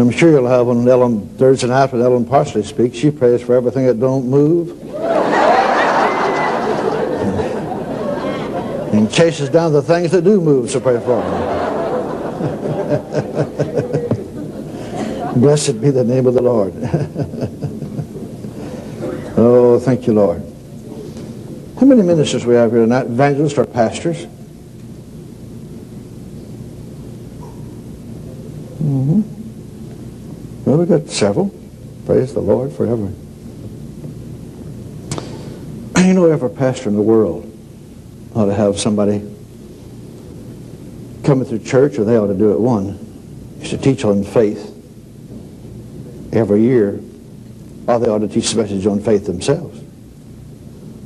I'm sure you'll have one Ellen Thursday night when Ellen Parsley speaks. She prays for everything that don't move. and chases down the things that do move, so pray for them. Blessed be the name of the Lord. oh, thank you, Lord. How many ministers we have here tonight? Evangelists or pastors? Mm-hmm. Well, we've several. Praise the Lord forever. You know, every pastor in the world ought to have somebody coming through church, or they ought to do it one, is to teach on faith every year, or they ought to teach a message on faith themselves.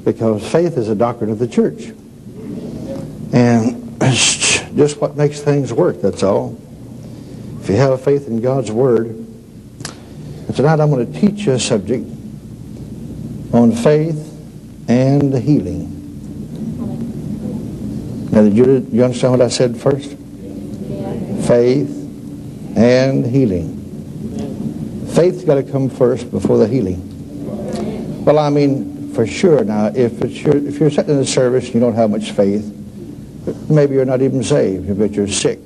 Because faith is a doctrine of the church. And it's just what makes things work, that's all. If you have faith in God's Word, and tonight I'm going to teach you a subject on faith and healing. Now, did you, did you understand what I said first? Faith and healing. Faith's got to come first before the healing. Well, I mean, for sure. Now, if it's your, if you're sitting in the service and you don't have much faith, maybe you're not even saved, but you're sick,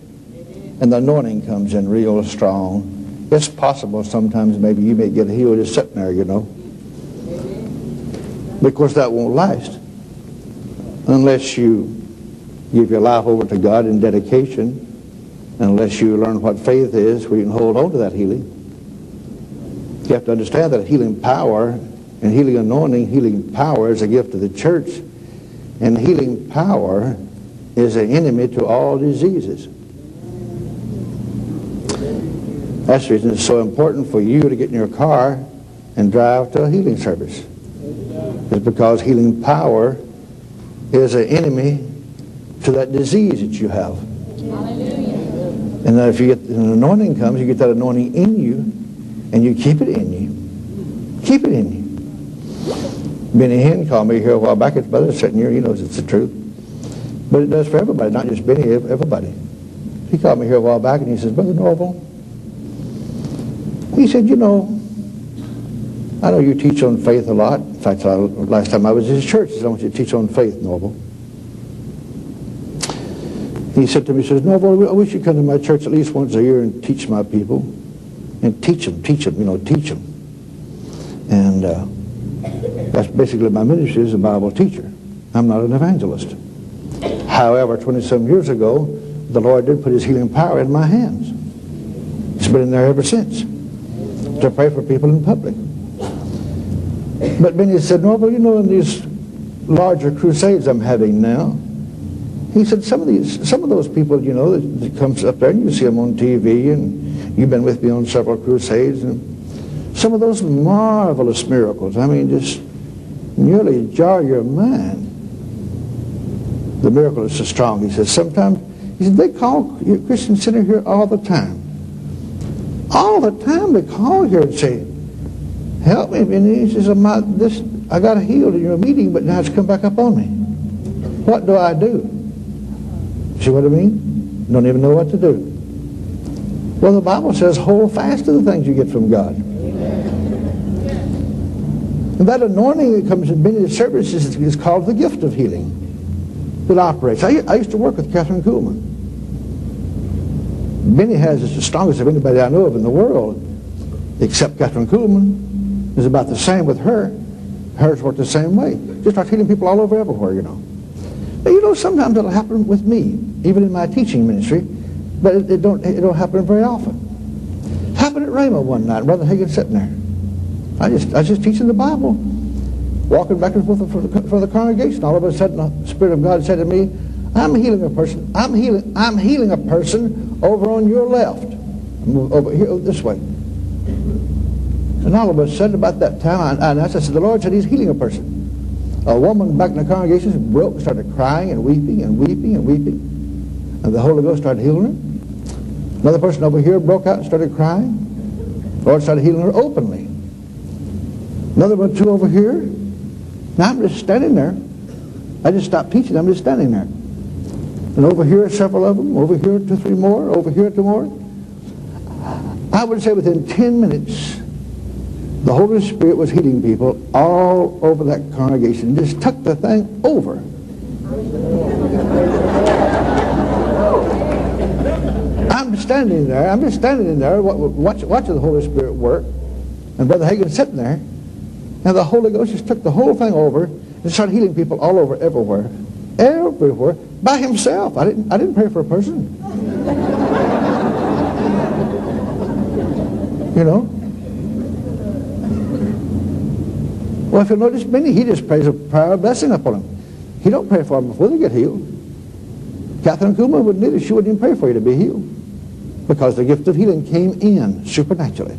and the anointing comes in real strong. It's possible sometimes maybe you may get healed just sitting there, you know. Because that won't last unless you give your life over to God in dedication, unless you learn what faith is, you can hold on to that healing. You have to understand that healing power and healing anointing, healing power is a gift of the church, and healing power is an enemy to all diseases. That's the reason it's so important for you to get in your car and drive to a healing service. It's because healing power is an enemy to that disease that you have. And if you get an anointing comes, you get that anointing in you, and you keep it in you. Keep it in you. Benny Hinn called me here a while back. His brother sitting here. He knows it's the truth. But it does for everybody, not just Benny, everybody. He called me here a while back, and he says, Brother Norvel, he said, you know, I know you teach on faith a lot. In fact, I, last time I was in his church, he said, I want you to teach on faith, Norvel. He said to me, he says, Norvel, I wish you'd come to my church at least once a year and teach my people. And teach them, teach them, you know, teach them. And uh, that's basically my ministry as a Bible teacher. I'm not an evangelist. However, 27 years ago, the Lord did put his healing power in my hands. It's been in there ever since to pray for people in public. But Benny said, Norvel, you know, in these larger crusades I'm having now, he said, some of these, some of those people, you know, that, that comes up there and you see them on TV and you've been with me on several crusades and some of those marvelous miracles, I mean, just nearly jar your mind. The miracle is so strong. He says, sometimes, he said, they call Christian Center here all the time. All the time they call here and say, help me. And he says, this, I got healed in your meeting, but now it's come back up on me. What do I do? See what I mean? Don't even know what to do. Well, the Bible says, hold fast to the things you get from God. And that anointing that comes in many services is called the gift of healing that operates. I, I used to work with Kathryn Kuhlman. Benny has is the strongest of anybody I know of in the world, except Kathryn Kuhlman. is about the same with her. Hers worked the same way. Just start healing people all over everywhere, you know. Now, you know, sometimes it'll happen with me, even in my teaching ministry, but it, it don't it don't happen very often. Happened at Rhema one night, Brother Hagin sitting there. I just I was just teaching the Bible, walking back and forth for the, for the congregation. All of a sudden, the Spirit of God said to me, "I'm healing a person. I'm healing. I'm healing a person over on your left. Move over here oh, this way." And all of a sudden, about that time, I, I said, "The Lord said He's healing a person." A woman back in the congregation broke, started crying and weeping and weeping and weeping. And the Holy Ghost started healing her. Another person over here broke out and started crying. The Lord started healing her openly. Another one, two over here. Now I'm just standing there. I just stopped teaching. I'm just standing there. And over here, several of them. Over here, two, three more. Over here, two more. I would say within 10 minutes, the Holy Spirit was healing people all over that congregation. Just took the thing over. I'm standing there. I'm just standing in there watch, watching the Holy Spirit work. And Brother Hagin sitting there. And the Holy Ghost just took the whole thing over and started healing people all over, everywhere. Everywhere. By himself. I didn't, I didn't pray for a person. You know? Well, if you notice many, he just prays a prayer of blessing upon them. He don't pray for them before they get healed. Kathryn Kuhlman wouldn't either. She wouldn't even pray for you to be healed. Because the gift of healing came in supernaturally.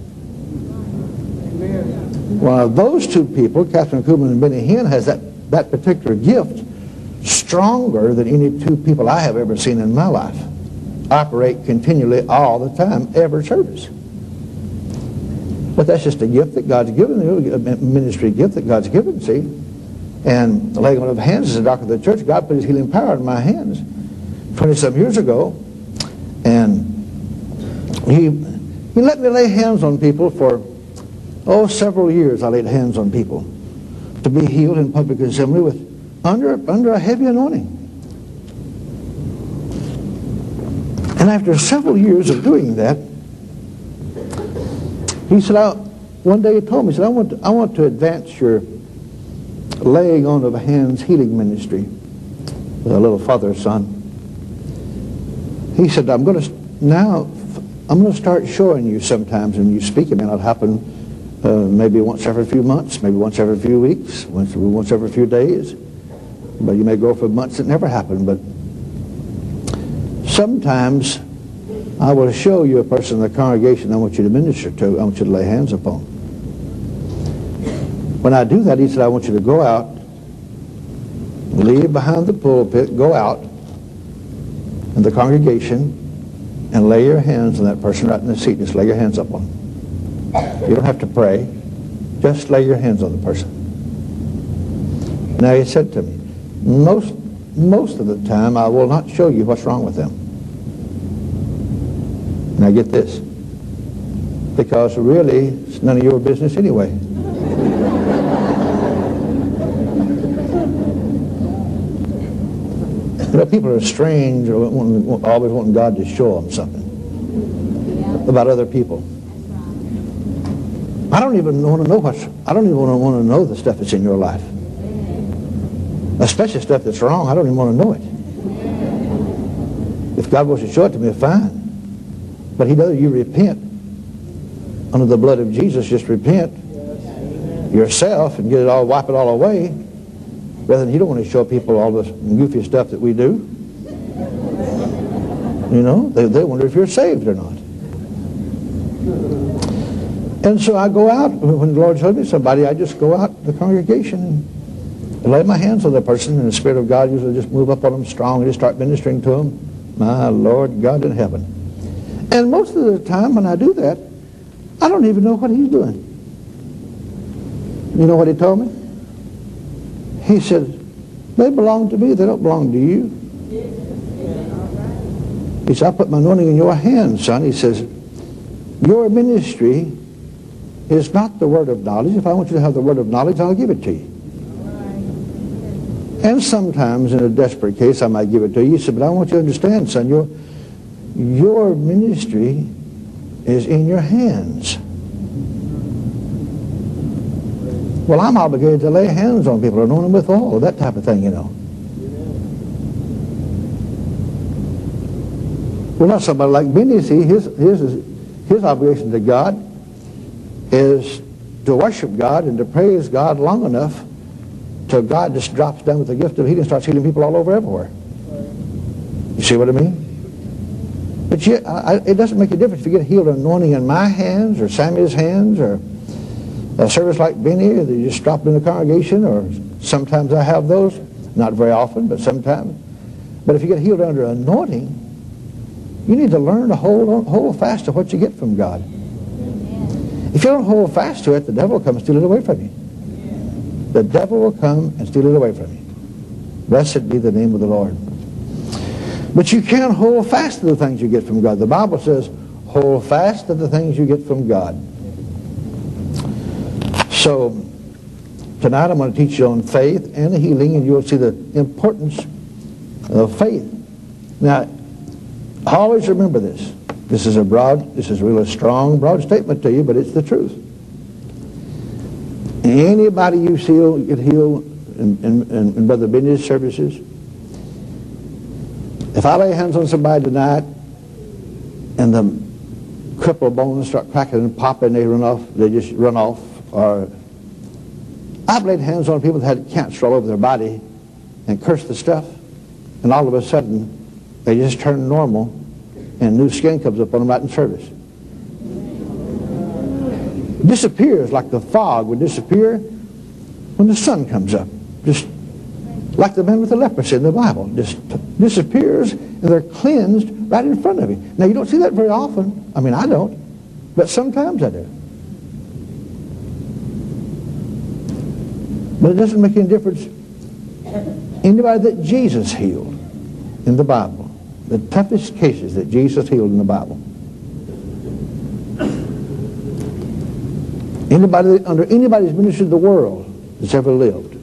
Amen. Well, those two people, Kathryn Kuhlman and Benny Hinn, has that, that particular gift stronger than any two people I have ever seen in my life. Operate continually all the time, every service. But that's just a gift that God's given a ministry gift that God's given, see. And the laying on of hands is a doctor of the church. God put his healing power in my hands 20-some years ago. And he, he let me lay hands on people for, oh, several years I laid hands on people to be healed in public assembly with under, under a heavy anointing. And after several years of doing that, he said, I, one day he told me, he said, I want, to, I want to advance your laying on of hands healing ministry with a little father son. He said, I'm going to, now, I'm going to start showing you sometimes when you speak. It may not happen uh, maybe once every few months, maybe once every few weeks, once, once every few days. But you may go for months it never happened. But sometimes I will show you a person in the congregation I want you to minister to, I want you to lay hands upon. When I do that, he said, I want you to go out, leave behind the pulpit, go out in the congregation, and lay your hands on that person right in the seat. Just lay your hands up on them. You don't have to pray. Just lay your hands on the person. Now he said to me, most, most of the time I will not show you what's wrong with them. Now get this. Because really, it's none of your business anyway. You know, people are strange or always wanting God to show them something about other people. I don't even want to know what's, I don't even want to know the stuff that's in your life. Especially stuff that's wrong, I don't even want to know it. If God wants to show it to me, fine. But he knows you repent under the blood of Jesus. Just repent yourself and get it all, wipe it all away. Rather than you don't want to show people all this goofy stuff that we do. You know, they, they wonder if you're saved or not. And so I go out, when the Lord showed me somebody, I just go out the congregation and lay my hands on the person, and the Spirit of God usually just move up on them strong and just start ministering to them. My Lord God in heaven. And most of the time when I do that, I don't even know what he's doing. You know what he told me? He said, they belong to me, they don't belong to you. He said, I put my anointing in your hands, son. He says, your ministry is not the word of knowledge. If I want you to have the word of knowledge, I'll give it to you. And sometimes in a desperate case, I might give it to you. He said, but I want you to understand, son, you're, your ministry is in your hands. Well, I'm obligated to lay hands on people, anoint them with oil, that type of thing, you know. Well, not somebody like Benny. See, his, his, his obligation to God is to worship God and to praise God long enough till God just drops down with the gift of healing and starts healing people all over everywhere. You see what I mean? But you, I, it doesn't make a difference if you get healed anointing in my hands or Samuel's hands or a service like Benny that you just drop in the congregation or sometimes I have those. Not very often, but sometimes. But if you get healed under anointing, you need to learn to hold, hold fast to what you get from God. If you don't hold fast to it, the devil will come and steal it away from you. The devil will come and steal it away from you. Blessed be the name of the Lord. But you can't hold fast to the things you get from God. The Bible says, Hold fast to the things you get from God. So tonight I'm going to teach you on faith and healing, and you'll see the importance of faith. Now, always remember this. This is a broad, this is a really strong, broad statement to you, but it's the truth. Anybody you see get healed in, in, in Brother Benny's services, if I lay hands on somebody tonight and the crippled bones start cracking and popping, they run off, they just run off, or I've laid hands on people that had cancer all over their body and cursed the stuff, and all of a sudden they just turn normal and new skin comes up on them right in service. Disappears like the fog would disappear when the sun comes up. Just like the man with the leprosy in the Bible. Just disappears and they're cleansed right in front of you. Now you don't see that very often. I mean, I don't. But sometimes I do. But it doesn't make any difference. Anybody that Jesus healed in the Bible the toughest cases that Jesus healed in the Bible. Anybody under anybody's ministry of the world that's ever lived,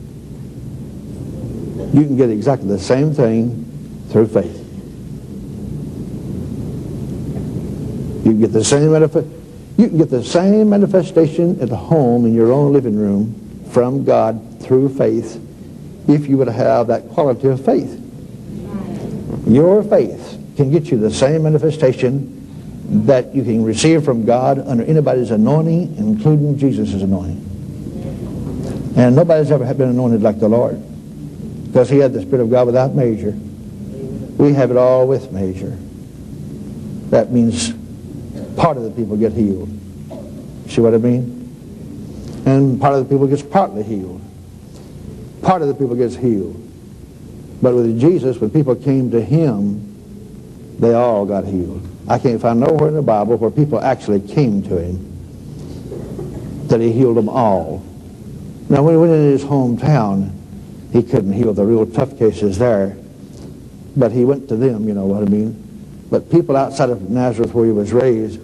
you can get exactly the same thing through faith. You can get the same manifest, you can get the same manifestation at home in your own living room from God through faith if you would have that quality of faith. Your faith can get you the same manifestation that you can receive from God under anybody's anointing, including Jesus' anointing. And nobody's ever been anointed like the Lord because he had the Spirit of God without measure. We have it all with measure. That means part of the people get healed. See what I mean? And part of the people gets partly healed. Part of the people gets healed. But with Jesus, when people came to him, they all got healed. I can't find nowhere in the Bible where people actually came to him that he healed them all. Now, when he went in his hometown, he couldn't heal the real tough cases there, but he went to them, you know what I mean? But people outside of Nazareth where he was raised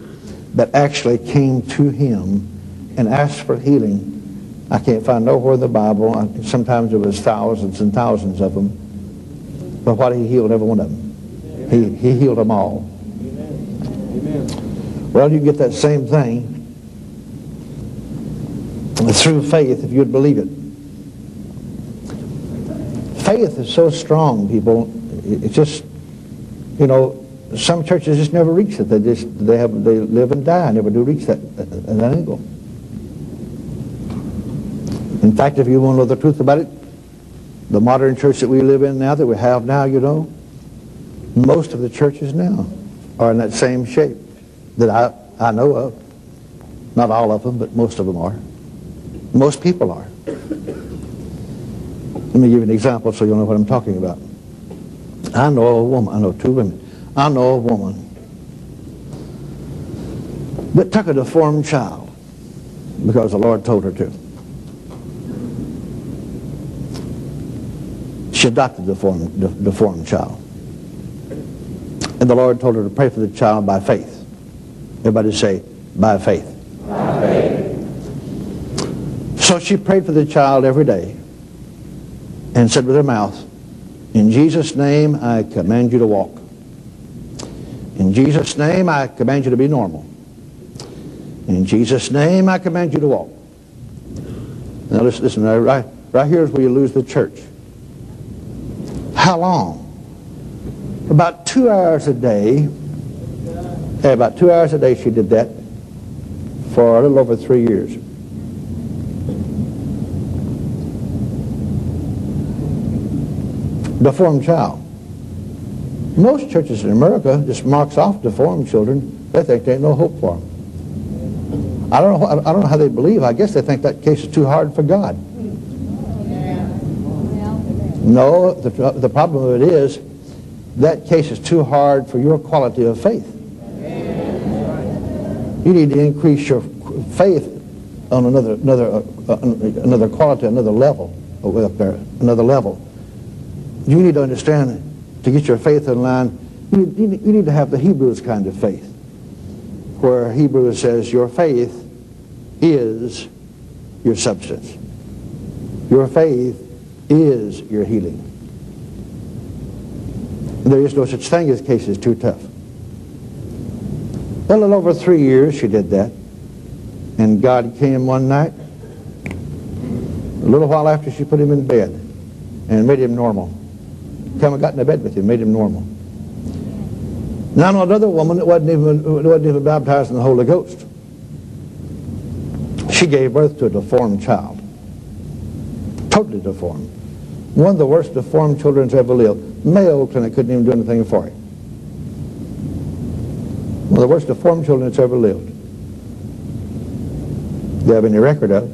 that actually came to him and asked for healing, I can't find nowhere in the Bible. Sometimes it was thousands and thousands of them. But what he healed every one of them. He, he healed them all. Amen. Well, you get that same thing through faith if you'd believe it. Faith is so strong, people. It's just, you know, some churches just never reach it. They just they have they live and die, never do reach that that angle. In fact, if you want to know the truth about it, the modern church that we live in now, that we have now, you know, most of the churches now are in that same shape that I, I know of. Not all of them, but most of them are. Most people are. Let me give you an example so you'll know what I'm talking about. I know a woman, I know two women. I know a woman that took a deformed child because the Lord told her to. She adopted the deformed, deformed child. And the Lord told her to pray for the child by faith. Everybody say, by faith. By faith. So she prayed for the child every day and said with her mouth, In Jesus' name, I command you to walk. In Jesus' name, I command you to be normal. In Jesus' name, I command you to walk. Now listen, listen right, right here is where you lose the church. How long? About two hours a day. Yeah, about two hours a day she did that for a little over three years. Deformed child. Most churches in America just marks off deformed children. They think there ain't no hope for them. I don't know. I don't know how they believe. I guess they think that case is too hard for God. No, the, the problem of it is that case is too hard for your quality of faith. You need to increase your faith on another another uh, uh, another quality, another level up there, another level. You need to understand to get your faith in line. You need, you need to have the Hebrews kind of faith. where Hebrews says, Your faith is your substance. Your faith is your healing. There is no such thing as cases too tough. Well, in over three years she did that. And God came one night, a little while after she put him in bed, and made him normal. Come and got into bed with him, made him normal. Now another woman that wasn't even, wasn't even baptized in the Holy Ghost. She gave birth to a deformed child. Totally deformed. One of the worst deformed children to ever lived. Mayo Clinic couldn't even do anything for it. One of the worst deformed children that's ever lived. They have any record of it?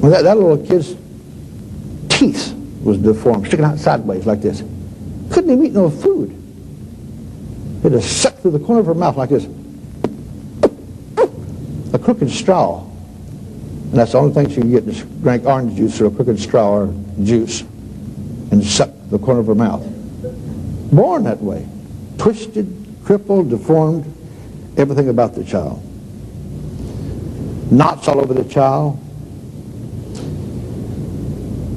Well, that, that little kid's teeth was deformed, sticking out sideways like this. Couldn't even eat no food. It had sucked through the corner of her mouth like this. A crooked straw. And that's the only thing she could get is drink orange juice or a crooked straw or juice and suck the corner of her mouth. Born that way. Twisted, crippled, deformed, everything about the child. Knots all over the child.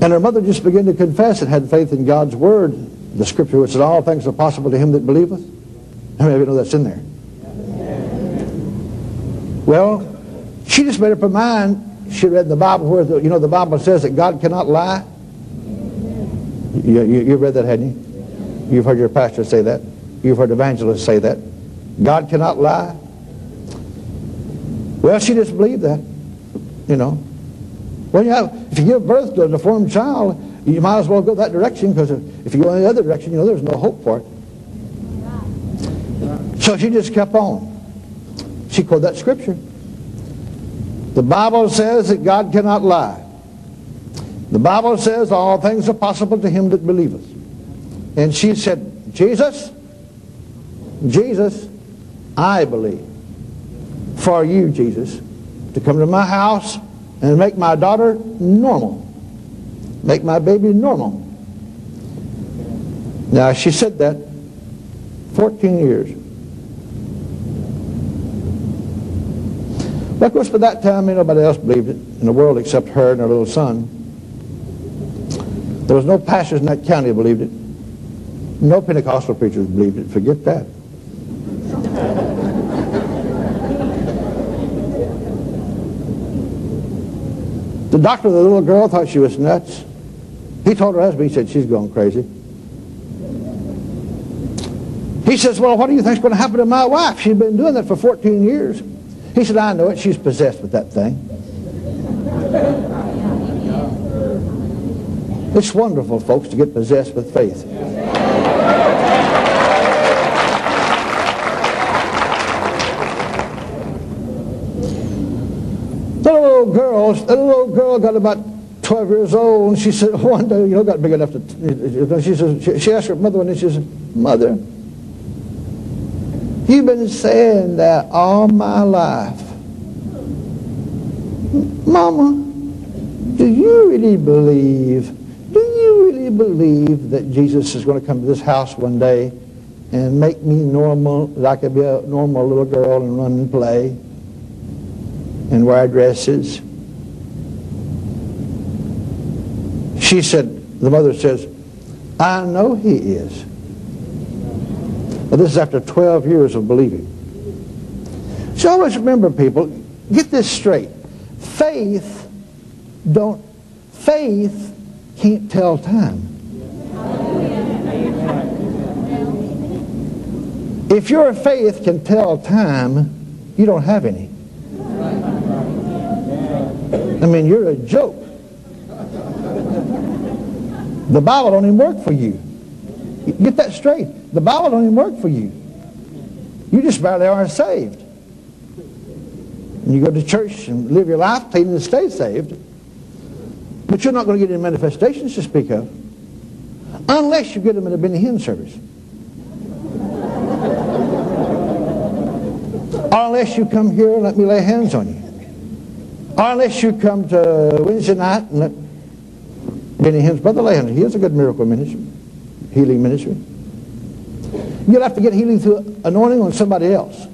And her mother just began to confess and had faith in God's word. The scripture which said, all things are possible to him that believeth. How many of you know that's in there? Well, she just made up her mind. She read the Bible where, the, you know, the Bible says that God cannot lie. You, you, you read that, hadn't you? You've heard your pastor say that. You've heard evangelists say that. God cannot lie. Well, she just believed that, you know. Well, you have, if you give birth to a deformed child, you might as well go that direction because if you go in the other direction, you know, there's no hope for it. So she just kept on. She quoted that scripture. The Bible says that God cannot lie. The Bible says all things are possible to him that believeth. And she said, Jesus, Jesus, I believe for you, Jesus, to come to my house and make my daughter normal. Make my baby normal. Now, she said that 14 years. But of course, by that time, nobody else believed it in the world except her and her little son. There was no pastors in that county believed it. No Pentecostal preachers believed it. Forget that. The doctor of the little girl thought she was nuts. He told her husband, he said, she's going crazy. He says, well, what do you think's going to happen to my wife? She's been doing that for 14 years. He said, I know it. She's possessed with that thing. It's wonderful, folks, to get possessed with faith. The little girl, the little girl got about 12 years old, and she said, one day, you know, got big enough to, she says, she asked her mother, and she said, Mother, you've been saying that all my life. Mama, do you really believe, do you really believe that Jesus is going to come to this house one day and make me normal, that I could be a normal little girl and run and play and wear dresses? She said, the mother says, I know he is. This is after 12 years of believing. So always remember, people, get this straight. Faith don't, faith can't tell time. If your faith can tell time, you don't have any. I mean, you're a joke. The Bible don't even work for you. Get that straight. The Bible don't even work for you. You just barely are saved. And you go to church and live your life thinking to stay saved. But you're not going to get any manifestations to speak of. Unless you get them at a Benny Hinn service. or unless you come here and let me lay hands on you. Or unless you come to Wednesday night and let Benny Hinn's brother lay hands on you. He has a good miracle ministry, healing ministry. You'll have to get healing through anointing on somebody else.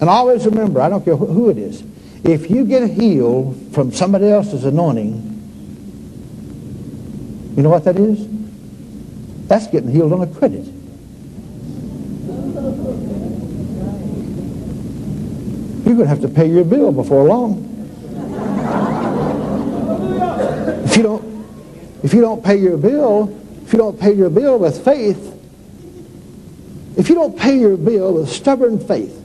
And always remember, I don't care who it is, if you get healed from somebody else's anointing, you know what that is? That's getting healed on a credit. You're going to have to pay your bill before long. If you don't, if you don't pay your bill, if you don't pay your bill with faith, if you don't pay your bill with stubborn faith,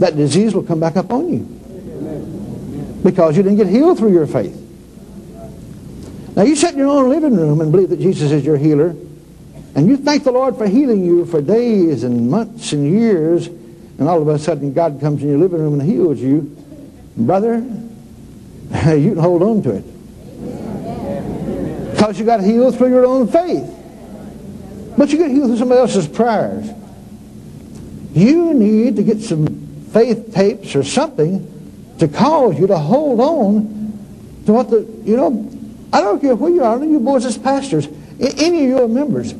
that disease will come back up on you. Because you didn't get healed through your faith. Now you sit in your own living room and believe that Jesus is your healer, and you thank the Lord for healing you for days and months and years, and all of a sudden God comes in your living room and heals you. Brother, you can hold on to it. Because you got healed through your own faith. But you get healed through somebody else's prayers. You need to get some faith tapes or something to cause you to hold on to what the, you know, I don't care who you are, you boys as pastors, any of your members,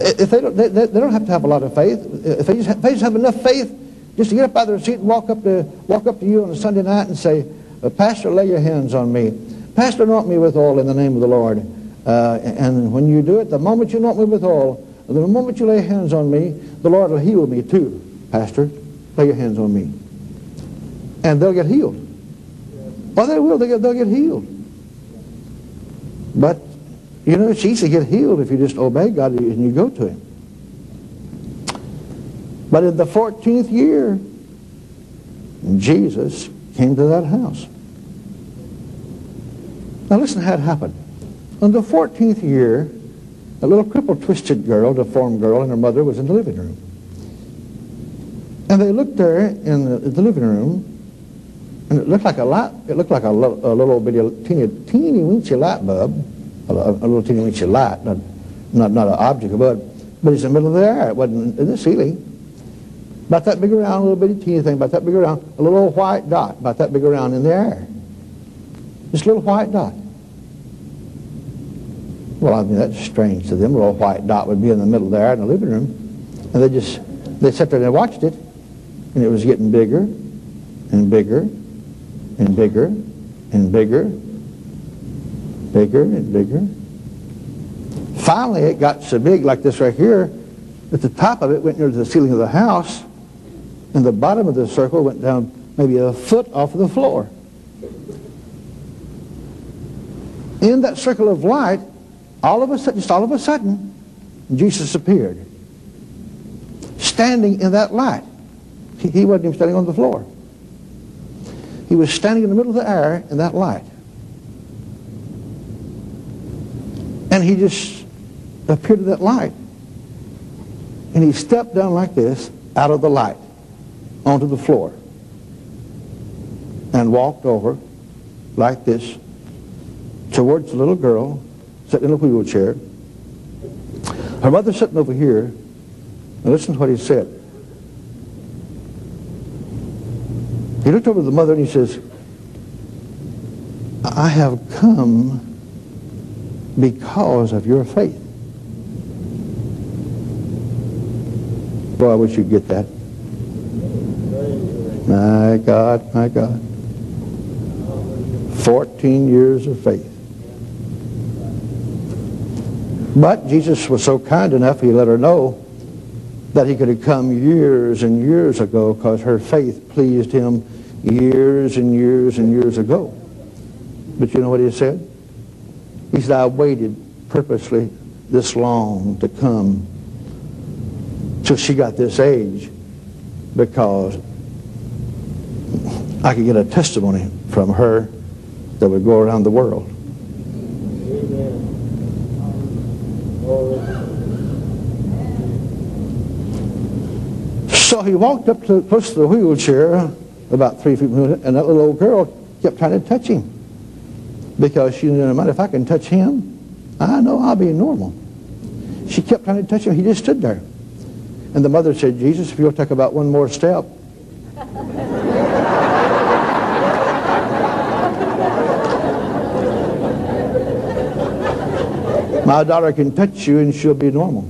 if they don't, they, they don't have to have a lot of faith. If they just, have, they just have enough faith just to get up out of their seat and walk up to walk up to you on a Sunday night and say, uh, Pastor, lay your hands on me. Pastor, anoint me with oil in the name of the Lord. Uh, and when you do it, the moment you anoint me with oil, the moment you lay hands on me, the Lord will heal me too. Pastor, lay your hands on me and they'll get healed. Well, they will. They'll get, they'll get healed. But, you know, it's easy to get healed if you just obey God and you go to Him. But in the 14th year, Jesus came to that house. Now listen how it happened. On the 14th year, a little crippled, twisted girl, deformed girl, and her mother was in the living room. And they looked there in the, the living room, and it looked like a light, it looked like a, little, a little bitty, teeny, teeny weensy light bulb, a, a little teeny weensy light, not, not, not an object, but, but it's in the middle of the air. It wasn't in the ceiling. About that big around, a little bitty teeny thing, about that big around, a little white dot, about that big around in the air. Just a little white dot. Well, I mean, that's strange to them. A little white dot would be in the middle there in the living room. And they just, they sat there and they watched it. And it was getting bigger and bigger and bigger and bigger, bigger and bigger. Finally, it got so big like this right here that the top of it went near to the ceiling of the house and the bottom of the circle went down maybe a foot off of the floor. In that circle of light, all of a sudden, just all of a sudden, Jesus appeared. Standing in that light. He, he wasn't even standing on the floor. He was standing in the middle of the air in that light. And he just appeared in that light. And he stepped down like this out of the light onto the floor and walked over like this towards the little girl sitting in a wheelchair. Her mother sitting over here. And listen to what he said. He looked over at the mother and he says, I have come because of your faith. Boy, I wish you'd get that. My God, my God. 14 years of faith. But Jesus was so kind enough, he let her know that he could have come years and years ago because her faith pleased him years and years and years ago. But you know what he said? He said, I waited purposely this long to come till she got this age because I could get a testimony from her that would go around the world. So he walked up to push the wheelchair about three feet from him, and that little old girl kept trying to touch him because she didn't mind if I can touch him, I know I'll be normal. She kept trying to touch him. He just stood there. And the mother said, Jesus, if you'll take about one more step. My daughter can touch you and she'll be normal.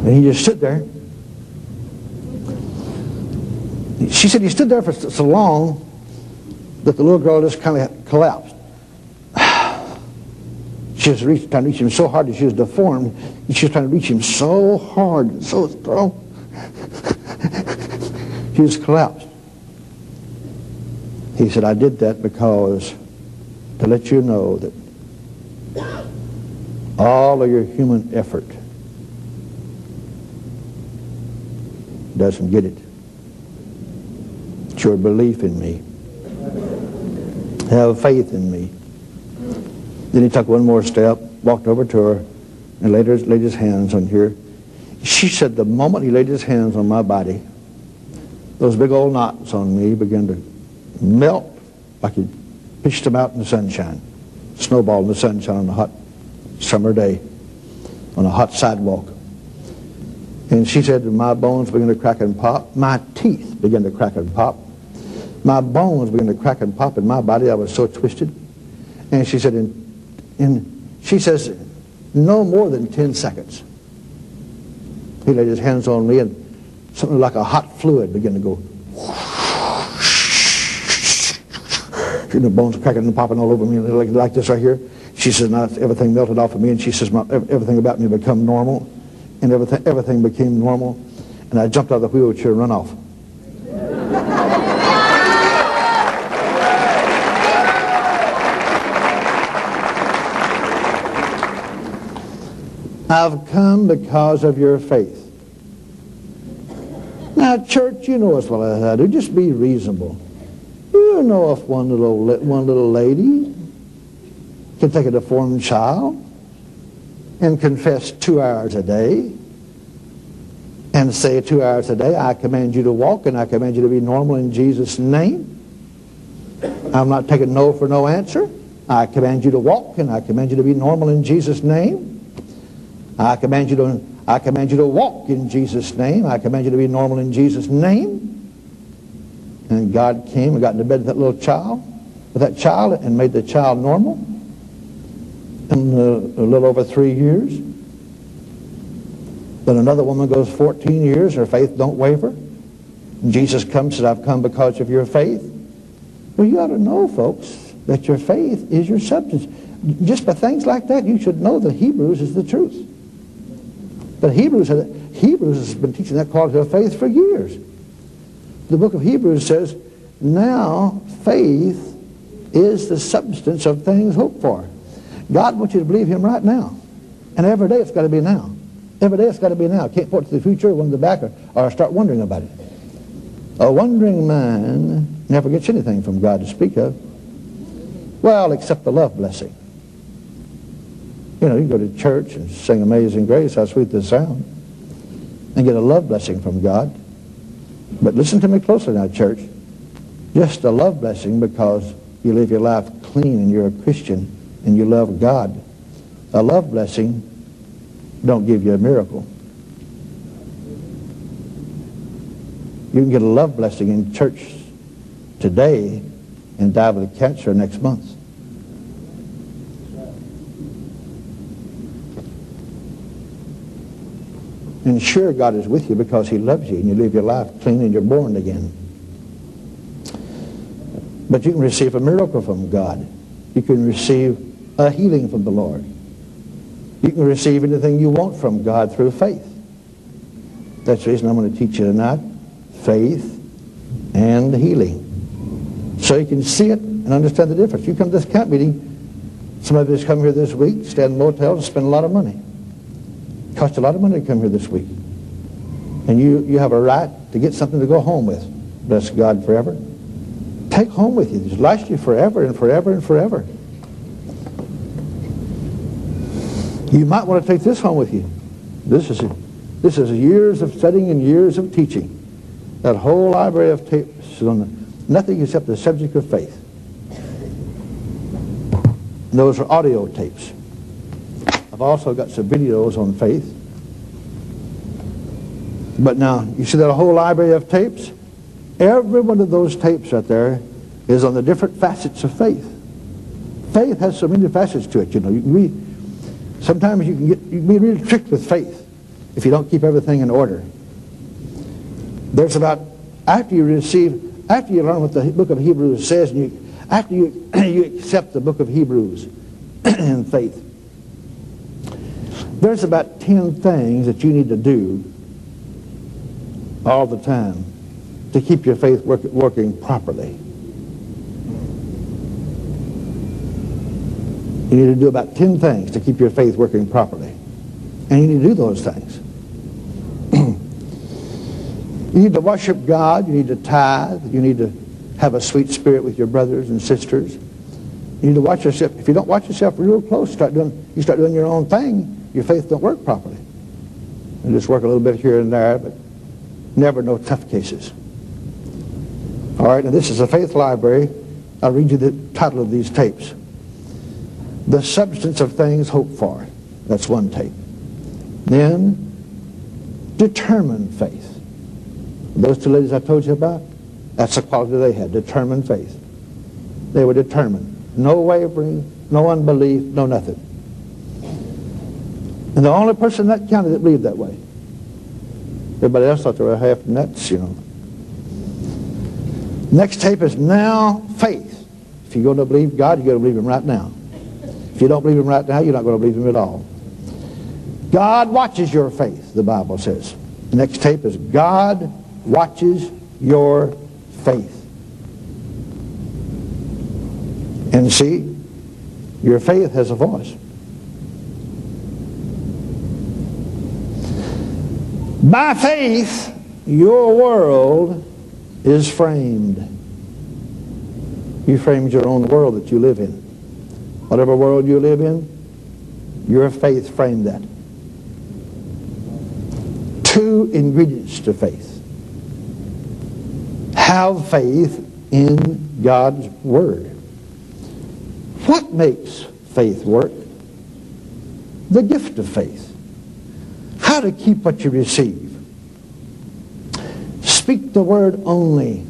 And he just stood there. she said he stood there for so long that the little girl just kind of collapsed. She was reach, trying to reach him so hard that she was deformed. She was trying to reach him so hard and so strong. she just collapsed. He said, I did that because to let you know that all of your human effort doesn't get it. It's your belief in me. Have faith in me. Then he took one more step, walked over to her, and laid, laid his hands on her. She said the moment he laid his hands on my body, those big old knots on me began to melt like he pitched them out in the sunshine. Snowball in the sunshine on a hot summer day on a hot sidewalk. And she said my bones began to crack and pop. My teeth began to crack and pop. My bones began to crack and pop in my body. I was so twisted. And she said, in in, she says, no more than 10 seconds. He laid his hands on me and something like a hot fluid began to go. The bones cracking and popping all over me like, like this right here. She says, now everything melted off of me, and she says, everything about me become normal, and everything, everything became normal, and I jumped out of the wheelchair and run off. I've come because of your faith. Now, church, you know as well as I do, just be reasonable. You know if one little, one little lady can take a deformed child and confess two hours a day and say two hours a day, I command you to walk and I command you to be normal in Jesus' name. I'm not taking no for no answer. I command you to walk and I command you to be normal in Jesus' name. I command you to, I command you to walk in Jesus' name. I command you to be normal in Jesus' name. And God came and got into bed with that little child, with that child, and made the child normal in a, little over three years. Then another woman goes 14 years, her faith don't waver. Jesus comes and says, I've come because of your faith. Well, you ought to know, folks, that your faith is your substance. Just by things like that, you should know that Hebrews is the truth. But Hebrews, Hebrews has been teaching that quality of faith for years. The book of Hebrews says, now faith is the substance of things hoped for. God wants you to believe him right now. And every day it's got to be now. Every day it's got to be now. Can't point to the future, one to the back, or, or start wondering about it. A wondering man never gets anything from God to speak of. Well, except the love blessing. You know, you go to church and sing Amazing Grace, how sweet the sound, and get a love blessing from God. But listen to me closely now, church. Just a love blessing because you live your life clean and you're a Christian and you love God. A love blessing don't give you a miracle. You can get a love blessing in church today and die with cancer next month. And sure, God is with you because he loves you and you live your life clean and you're born again. But you can receive a miracle from God. You can receive a healing from the Lord. You can receive anything you want from God through faith. That's the reason I'm going to teach you tonight. Faith and healing. So you can see it and understand the difference. You come to this camp meeting, some of us come here this week, stay in motels, and spend a lot of money. Cost a lot of money to come here this week. And you, you have a right to get something to go home with. Bless God forever. Take home with you. This lasts you forever and forever and forever. You might want to take this home with you. This is, this is years of studying and years of teaching. That whole library of tapes is on nothing except the subject of faith. And those are audio tapes. I've also got some videos on faith. But now, you see that whole library of tapes? Every one of those tapes out there is on the different facets of faith. Faith has so many facets to it, you know. You be, sometimes you can, get, you can be really tricked with faith if you don't keep everything in order. There's about after you receive, after you learn what the book of Hebrews says, and you, after you, you accept the book of Hebrews in faith, there's about 10 things that you need to do all the time to keep your faith work, working properly. You need to do about 10 things to keep your faith working properly. And you need to do those things. you need to worship God. You need to tithe. You need to have a sweet spirit with your brothers and sisters. You need to watch yourself. If you don't watch yourself real close, start doing, you start doing your own thing, your faith don't work properly. You just work a little bit here and there, but never no tough cases. All right, and this is a faith library. I'll read you the title of these tapes. The substance of things hoped for. That's one tape. Then, determined faith. Those two ladies I told you about, that's the quality they had, determined faith. They were determined. No wavering, no unbelief, no nothing. And the only person in that county that believed that way. Everybody else thought they were half nuts, you know. Next tape is now faith. If you're going to believe God, you're going to believe Him right now. If you don't believe Him right now, you're not going to believe Him at all. God watches your faith, the Bible says. The next tape is God watches your faith. And see, your faith has a voice. By faith, your world is framed. You framed your own world that you live in. Whatever world you live in, your faith framed that. Two ingredients to faith. Have faith in God's Word. What makes faith work? The gift of faith. How to keep what you receive. Speak the word only.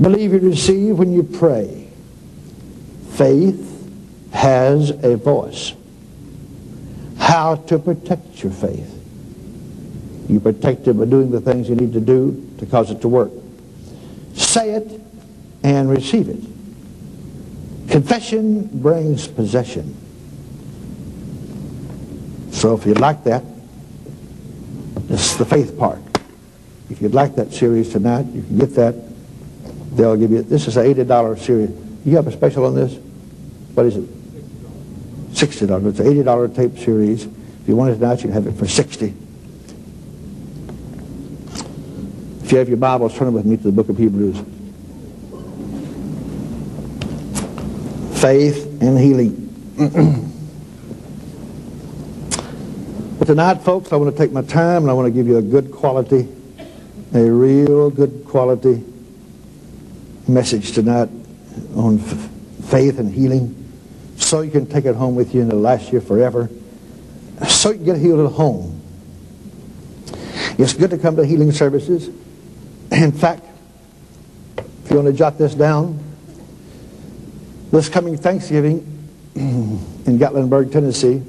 Believe you receive when you pray. Faith has a voice. How to protect your faith. You protect it by doing the things you need to do to cause it to work. Say it and receive it. Confession brings possession. So if you'd like that, this is the faith part. If you'd like that series tonight, you can get that. They'll give you, this is an $80 series. You have a special on this? What is it? $60. It's an $80 tape series. If you want it tonight, you can have it for 60 If you have your Bibles, turn with me to the book of Hebrews. Faith and healing. But tonight, folks, I want to take my time and I want to give you a good quality, a real good quality message tonight on faith and healing so you can take it home with you and it'll last you forever. So you can get healed at home. It's good to come to healing services. In fact, if you want to jot this down, this coming Thanksgiving in Gatlinburg, Tennessee,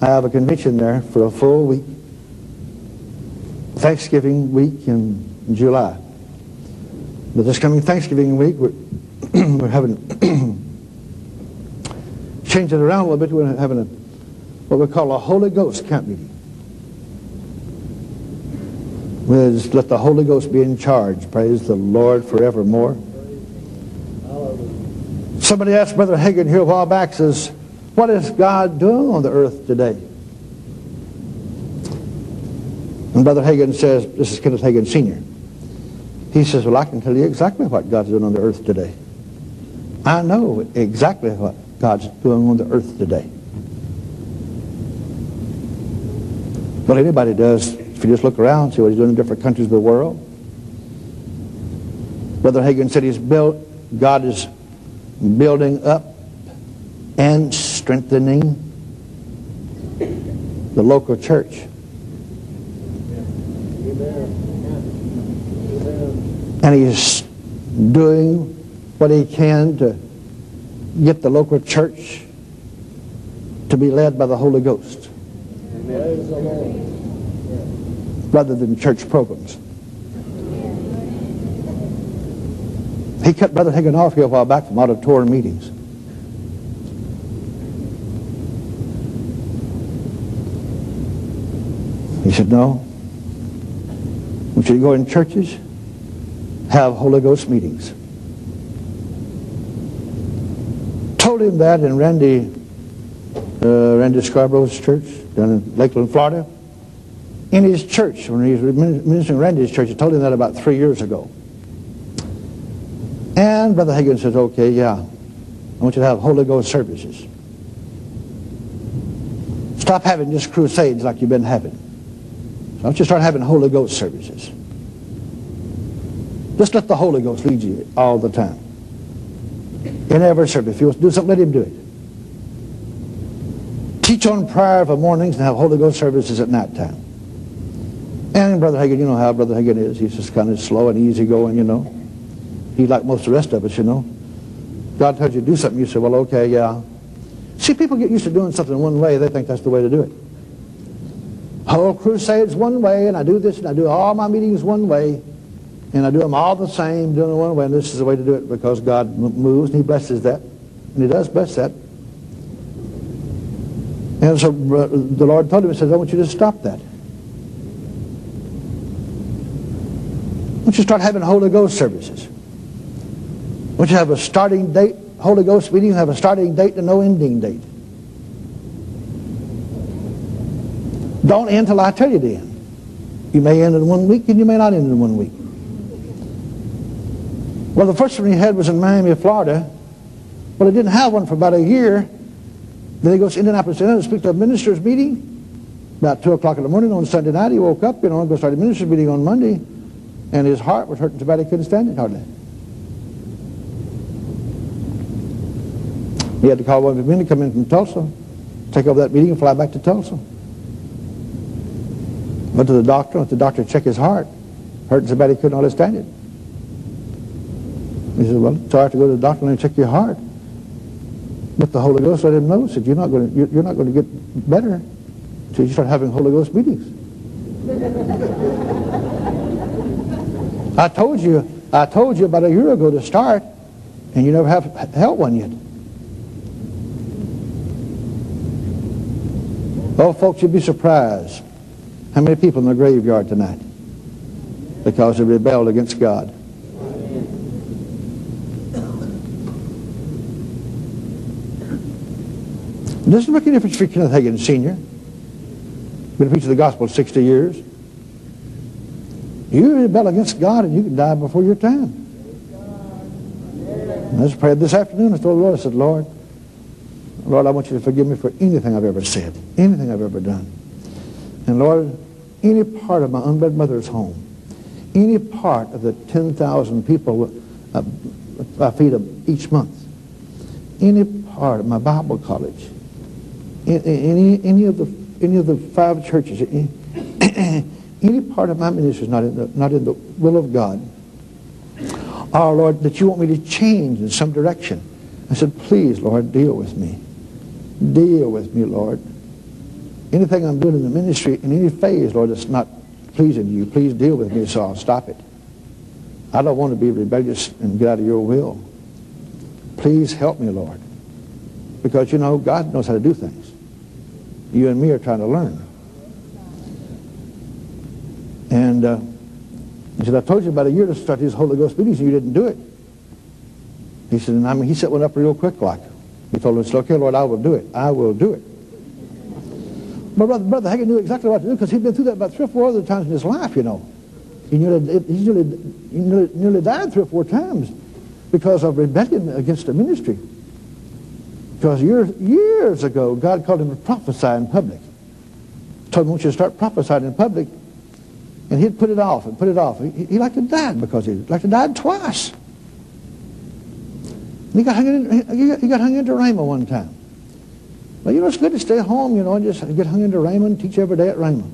I have a convention there for a full week. Thanksgiving week in July. But this coming Thanksgiving week, we're, we're having change it around a little bit. We're having a what we call a Holy Ghost camp meeting. We'll just let the Holy Ghost be in charge. Praise the Lord forevermore. Somebody asked Brother Hagin here a while back, says, what is God doing on the earth today? And Brother Hagin says, this is Kenneth Hagin Sr. He says, well, I can tell you exactly what God's doing on the earth today. I know exactly what God's doing on the earth today. But anybody does, if you just look around, see what he's doing in different countries of the world. Brother Hagin said he's built, God is building up and strengthening the local church. And he's doing what he can to get the local church to be led by the Holy Ghost rather than church programs. He cut Brother Hagin off here a while back from auditorium meetings. He said, no. We should go in churches, have Holy Ghost meetings. Told him that in Randy, uh, Randy Scarborough's church down in Lakeland, Florida. In his church, when he was ministering Randy's church, he told him that about three years ago. And Brother Hagin says, okay, yeah, I want you to have Holy Ghost services. Stop having just crusades like you've been having. So I want you start having Holy Ghost services. Just let the Holy Ghost lead you all the time. In every service. If you want to do something, let him do it. Teach on prayer for mornings and have Holy Ghost services at night time. And Brother Hagin, you know how Brother Hagin is. He's just kind of slow and easy going, you know. He's like most of the rest of us, you know. God tells you to do something, you say, well, okay, yeah. See, people get used to doing something one way. They think that's the way to do it. Whole crusades one way, and I do this, and I do all my meetings one way, and I do them all the same, doing it one way, and this is the way to do it because God moves, and he blesses that. And he does bless that. And so the Lord told him, he says, I want you to stop that. I want you to start having Holy Ghost services. Once you to have a starting date, Holy Ghost meeting, have a starting date and no ending date. Don't end till I tell you to end. You may end in one week and you may not end in one week. Well, the first one he had was in Miami, Florida. Well, he didn't have one for about a year. Then he goes to Indianapolis to speak to a minister's meeting. About 2 o'clock in the morning on Sunday night, he woke up, you know, and go start a minister's meeting on Monday. And his heart was hurting so bad he couldn't stand it hardly. He had to call one of his men to come in from Tulsa, take over that meeting and fly back to Tulsa. Went to the doctor, let the doctor check his heart. Hurting so bad he couldn't understand it. He said, well, it's right to go to the doctor and check your heart. But the Holy Ghost let him know, said, you're not going to, you're not going to get better until you start having Holy Ghost meetings. I told you, I told you about a year ago to start, and you never have held one yet. Oh, folks, you'd be surprised how many people in the graveyard tonight because they rebelled against God. It doesn't make any difference if you're Kenneth Hagin Sr. Been preaching the gospel 60 years. You rebel against God and you can die before your time. I just prayed this afternoon. I told the Lord, I said, Lord, Lord, I want you to forgive me for anything I've ever said, anything I've ever done. And Lord, any part of my unwed mother's home, any part of the 10,000 people uh, I feed each month, any part of my Bible college, any, any, of, the, any of the five churches, eh, any, any part of my ministry is not in, the, not in the will of God, oh Lord, that you want me to change in some direction. I said, please, Lord, deal with me. Deal with me, Lord. Anything I'm doing in the ministry, in any phase, Lord, that's not pleasing to you, please deal with me so I'll stop it. I don't want to be rebellious and get out of your will. Please help me, Lord. Because, you know, God knows how to do things. You and me are trying to learn. And uh, he said, I told you about a year to start these Holy Ghost meetings and you didn't do it. He said, and I mean, he set one up real quick like. He told him, said, okay, Lord, I will do it. I will do it. But Brother, Brother Hagin knew exactly what to do because he'd been through that about three or four other times in his life, you know. He nearly, he nearly, he nearly, nearly died three or four times because of rebellion against the ministry. Because years, years ago, God called him to prophesy in public. Told him, I want you to start prophesying in public. And he'd put it off and put it off. He, he like to die because he like to die twice. He got hung, in, he he got hung into Rhema one time. Well, you know, it's good to stay home, you know, and just get hung into Rhema and teach every day at Rhema.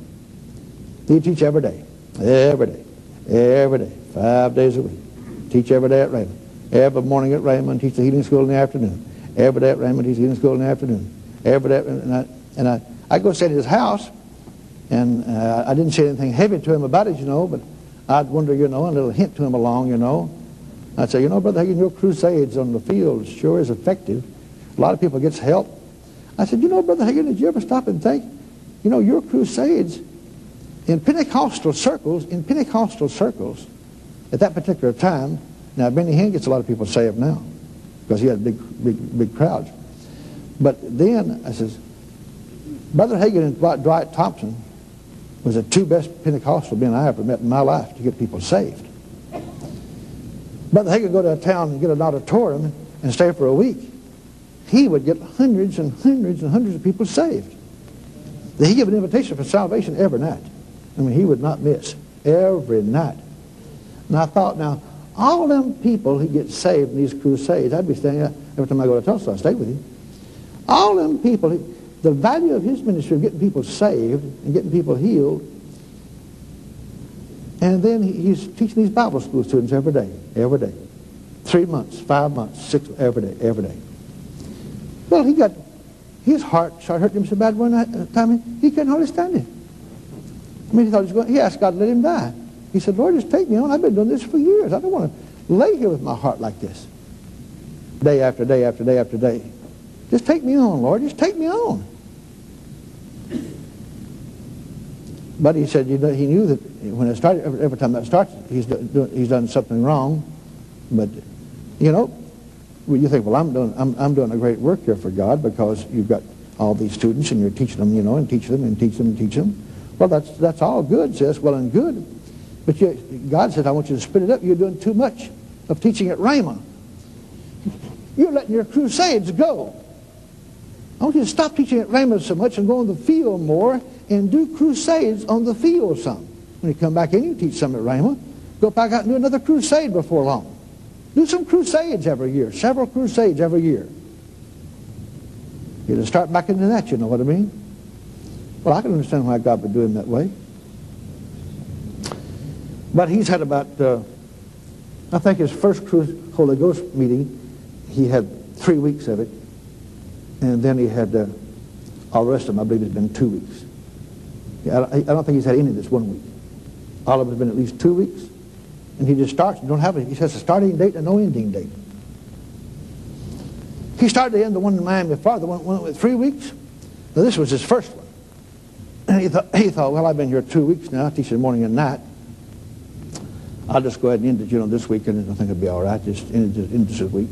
He'd teach every day, every day, every day, five days a week. Teach every day at Rhema. Every morning at Rhema and teach the healing school in the afternoon. Every day at teach the healing school in the afternoon. Every day, and I, and I, I go stay at his house, and uh, I didn't say anything heavy to him about it, you know, but I'd wonder, you know, a little hint to him along, you know, I'd say, you know, Brother Hagin, your crusades on the field sure is effective. A lot of people gets help. I said, you know, Brother Hagin, did you ever stop and think, you know, your crusades in Pentecostal circles, in Pentecostal circles, at that particular time, now Benny Hinn gets a lot of people saved now because he had big, big, big crowds. But then I says, Brother Hagin and Dwight Thompson was the two best Pentecostal men I ever met in my life to get people saved. Brother Hagin would go to a town and get an auditorium and stay for a week. He would get hundreds and hundreds and hundreds of people saved. He gave an invitation for salvation every night. I mean, he would not miss every night. And I thought, now, all them people who get saved in these crusades, I'd be staying every time I go to Tulsa, I stay with him. All them people, the value of his ministry of getting people saved and getting people healed, and then he's teaching these Bible school students every day, every day. Three months, five months, six, every day, every day. Well, he got, his heart started hurting him so bad one time, he couldn't hardly stand it. I mean, he thought he was going, he asked God to let him die. He said, Lord, just take me on. I've been doing this for years. I don't want to lay here with my heart like this. Day after day after day after day. Just take me on, Lord. Just take me on. But he said you know, he knew that when it started, every, every time that starts, he's, do, he's done something wrong. But, you know, you think, well, I'm doing, I'm, I'm doing a great work here for God because you've got all these students and you're teaching them, you know, and teach them and teach them and teach them. Well, that's, that's all good, says, well and good. But you, God said, I want you to split it up. You're doing too much of teaching at Rhema. You're letting your crusades go. I want you to stop teaching at Rhema so much and go on the field more and do crusades on the field some. When you come back in, you teach some at Rhema. Go back out and do another crusade before long. Do some crusades every year, several crusades every year. You to start back into that, you know what I mean? Well, I can understand why God would do him that way. But he's had about, uh, I think his first Holy Ghost meeting, he had three weeks of it. And then he had, uh, all the rest of them, I believe, it's been two weeks. Yeah, I, I don't think he's had any of this one week. All of them have been at least two weeks. And he just starts. You don't have it. He says a starting date and no ending date. He started to end the one in Miami, Florida, the one, one with three weeks. Now, this was his first one. And he thought, he thought, well, I've been here two weeks now, teaching morning and night. I'll just go ahead and end it, you know, this weekend, I think it'll be all right. Just end it, end this week.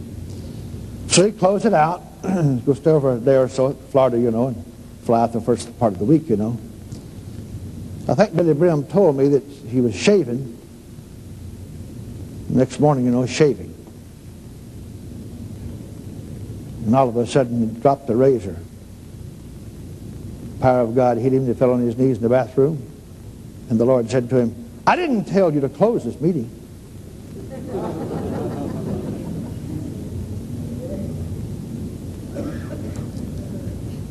So he closed it out, go stay over a day or so at Florida, you know, and fly out the first part of the week, you know. I think Billye Brim told me that he was shaving. Next morning, you know, shaving. And all of a sudden, he dropped the razor. The power of God hit him. He fell on his knees in the bathroom. And the Lord said to him, I didn't tell you to close this meeting.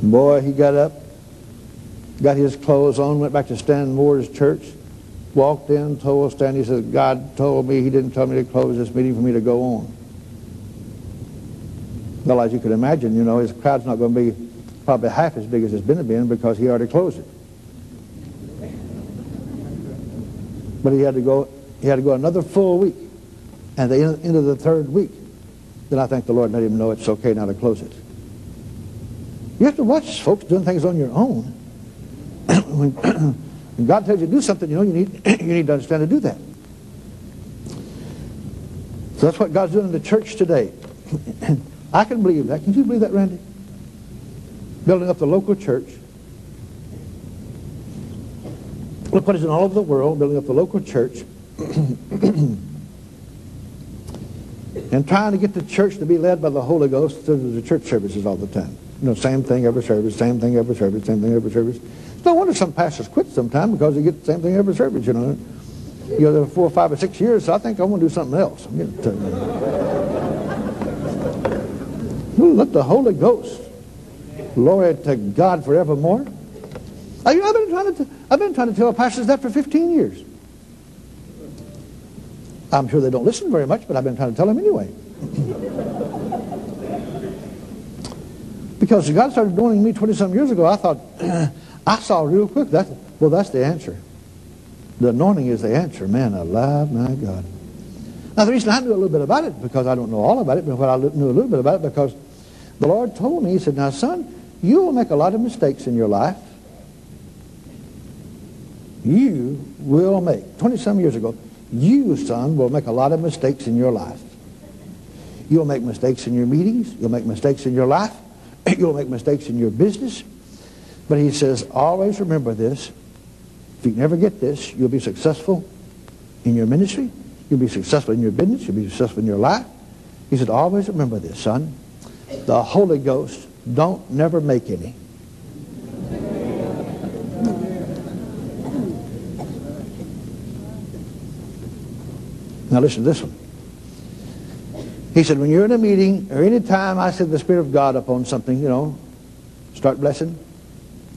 Boy, he got up, got his clothes on, went back to Stan Moore's church, walked in, told Stan, he said, God told me, he didn't tell me to close this meeting for me to go on. Well, as you can imagine, you know, his crowd's not going to be probably half as big as it's been been because he already closed it. But he had to go, he had to go another full week. And the end of the third week, then I think the Lord let him know it's okay now to close it. You have to watch folks doing things on your own. when, when God tells you to do something, you know, you need, you need to understand to do that. So that's what God's doing in the church today. I can believe that. Can you believe that, Randy? Building up the local church. Look what is in all over the world, building up the local church. and trying to get the church to be led by the Holy Ghost through the church services all the time. You know, same thing every service, same thing every service, same thing every service. It's no wonder some pastors quit sometime because they get the same thing every service, you know. You know, four or five or six years, so I think I want to do something else. I'm getting Let the Holy Ghost. Glory to God forevermore. I've been trying to, I've been trying to tell pastors that for 15 years. I'm sure they don't listen very much, but I've been trying to tell them anyway. because God started anointing me 20-some years ago, I thought, I saw real quick, that, well, that's the answer. The anointing is the answer. Man alive, my God. Now, the reason I knew a little bit about it, because I don't know all about it, but I knew a little bit about it, because the Lord told me, He said, Now, son, you will make a lot of mistakes in your life. You will make, 20 some years ago, you, son, will make a lot of mistakes in your life. You'll make mistakes in your meetings. You'll make mistakes in your life. You'll make mistakes in your business. But he says, always remember this. If you never get this, you'll be successful in your ministry. You'll be successful in your business. You'll be successful in your life. He said, always remember this, son. The Holy Ghost don't never make any. Now listen to this one. He said, when you're in a meeting or any time I said the Spirit of God upon something, you know, start blessing.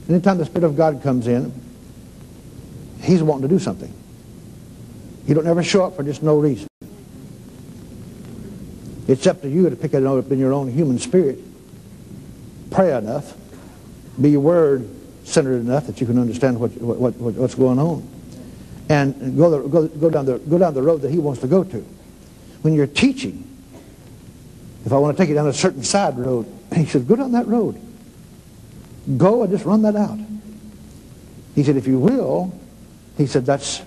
Anytime the Spirit of God comes in, He's wanting to do something. He don't ever show up for just no reason. It's up to you to pick it up in your own human spirit. Pray enough. Be word centered enough that you can understand what, what, what, what's going on. And go, the, go, go, down the, go down the road that he wants to go to. When you're teaching, if I want to take you down a certain side road, he said, go down that road. Go and just run that out. He said, if you will, he said, that's,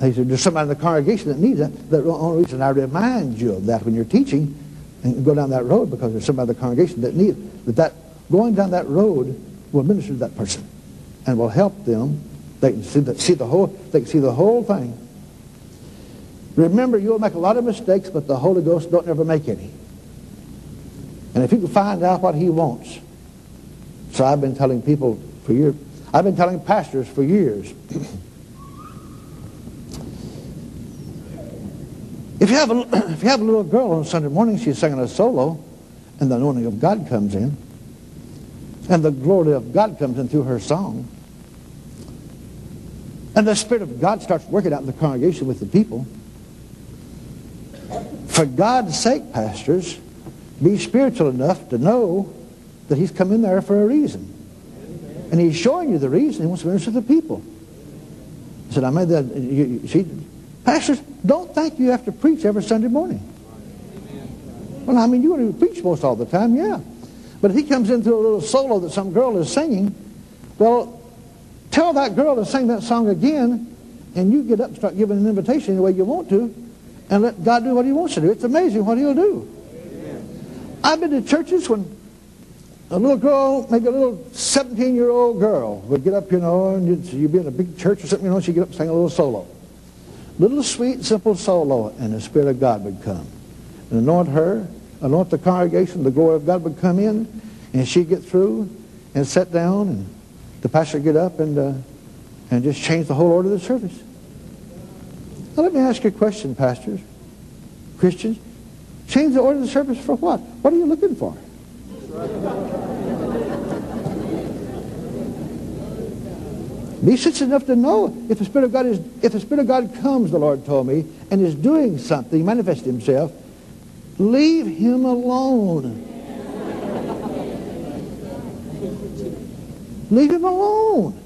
he said, there's somebody in the congregation that needs that. The only reason I remind you of that when you're teaching and go down that road because there's somebody in the congregation that needs it. that, that going down that road will minister to that person and will help them. They can see the, see the whole, they can see the whole thing. Remember, you'll make a lot of mistakes, but the Holy Ghost don't ever make any. And if you can find out what he wants. So I've been telling people for years, I've been telling pastors for years, If you have a, if you have a little girl on Sunday morning, she's singing a solo, and the anointing of God comes in, and the glory of God comes in through her song, and the Spirit of God starts working out in the congregation with the people. For God's sake, pastors, be spiritual enough to know that he's come in there for a reason. And he's showing you the reason. He wants to minister to the people. He said, I made that, you, you, see, Pastors, don't think you have to preach every Sunday morning. Well, I mean, you want to preach most all the time, yeah. But if he comes into a little solo that some girl is singing, well, tell that girl to sing that song again, and you get up and start giving an invitation the way you want to, and let God do what he wants to do. It's amazing what he'll do. I've been to churches when a little girl, maybe a little 17-year-old girl, would get up, you know, and you'd, you'd be in a big church or something, you know, she'd get up and sing a little solo little sweet, simple solo, and the Spirit of God would come. And anoint her, anoint the congregation, the glory of God would come in, and she'd get through and sit down, and the pastor get up and, uh, and just change the whole order of the service. Now let me ask you a question, pastors, Christians. Change the order of the service for what? What are you looking for? Be sensitive enough to know if the Spirit of God is, if the Spirit of God comes, the Lord told me, and is doing something, manifest himself, leave him alone. Leave him alone.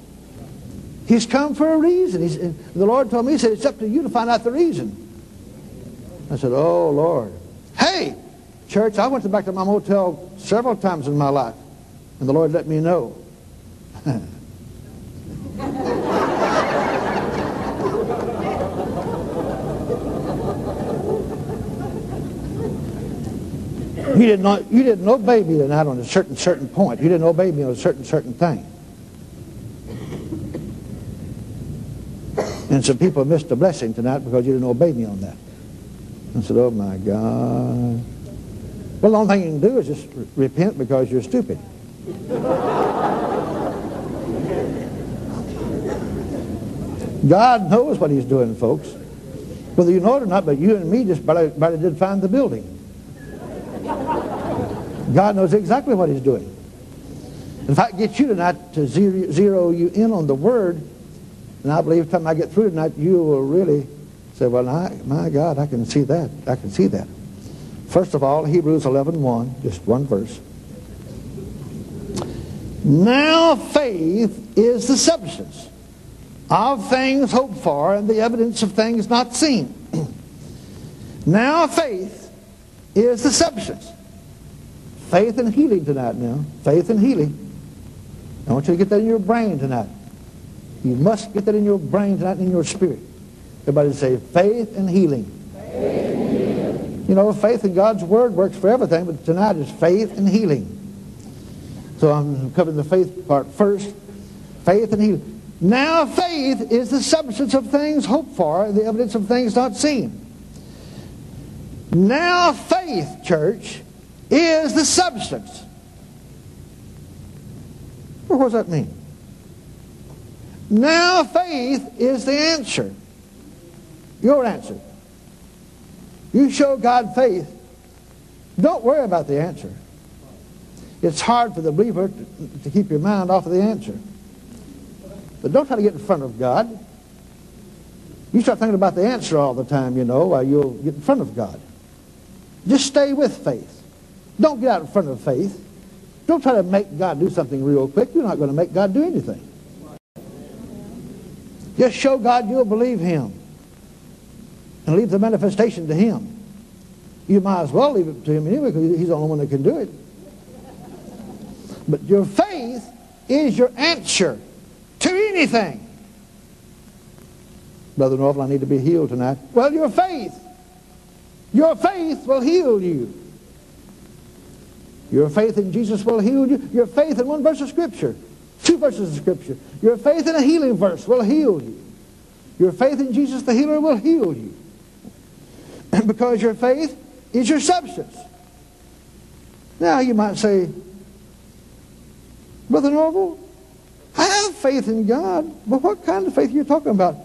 He's come for a reason. He's, the Lord told me, he said, it's up to you to find out the reason. I said, oh, Lord. Hey, church, I went back to my motel several times in my life, and the Lord let me know. You didn't, you didn't obey me tonight on a certain, certain point. You didn't obey me on a certain, certain thing. And some people missed a blessing tonight because you didn't obey me on that. I said, oh my God. Well, the only thing you can do is just repent because you're stupid. God knows what he's doing, folks. Whether you know it or not, but you and me just barely, barely did find the building. God knows exactly what he's doing. If I get you tonight to zero, zero you in on the word, and I believe the time I get through tonight, you will really say, well, I, my God, I can see that. I can see that. First of all, Hebrews 11, 1, just one verse. Now faith is the substance of things hoped for and the evidence of things not seen. Now faith is the substance. Faith and healing tonight now. Faith and healing. I want you to get that in your brain tonight. You must get that in your brain tonight and in your spirit. Everybody say faith and healing. Faith and healing. You know, faith in God's Word works for everything, but tonight is faith and healing. So I'm covering the faith part first. Faith and healing. Now faith is the substance of things hoped for, the evidence of things not seen. Now faith, church, is the substance. What does that mean? Now faith is the answer. Your answer. You show God faith. Don't worry about the answer. It's hard for the believer to, to keep your mind off of the answer. But don't try to get in front of God. You start thinking about the answer all the time, you know, while you'll get in front of God. Just stay with faith. Don't get out in front of faith. Don't try to make God do something real quick. You're not going to make God do anything. Just show God you'll believe Him and leave the manifestation to Him. You might as well leave it to Him anyway because He's the only one that can do it. But your faith is your answer to anything. Brother Norvel, I need to be healed tonight. Well, your faith. Your faith will heal you. Your faith in Jesus will heal you. Your faith in one verse of Scripture, two verses of Scripture. Your faith in a healing verse will heal you. Your faith in Jesus the healer will heal you. And because your faith is your substance. Now you might say, Brother Norvel, I have faith in God, but what kind of faith are you talking about?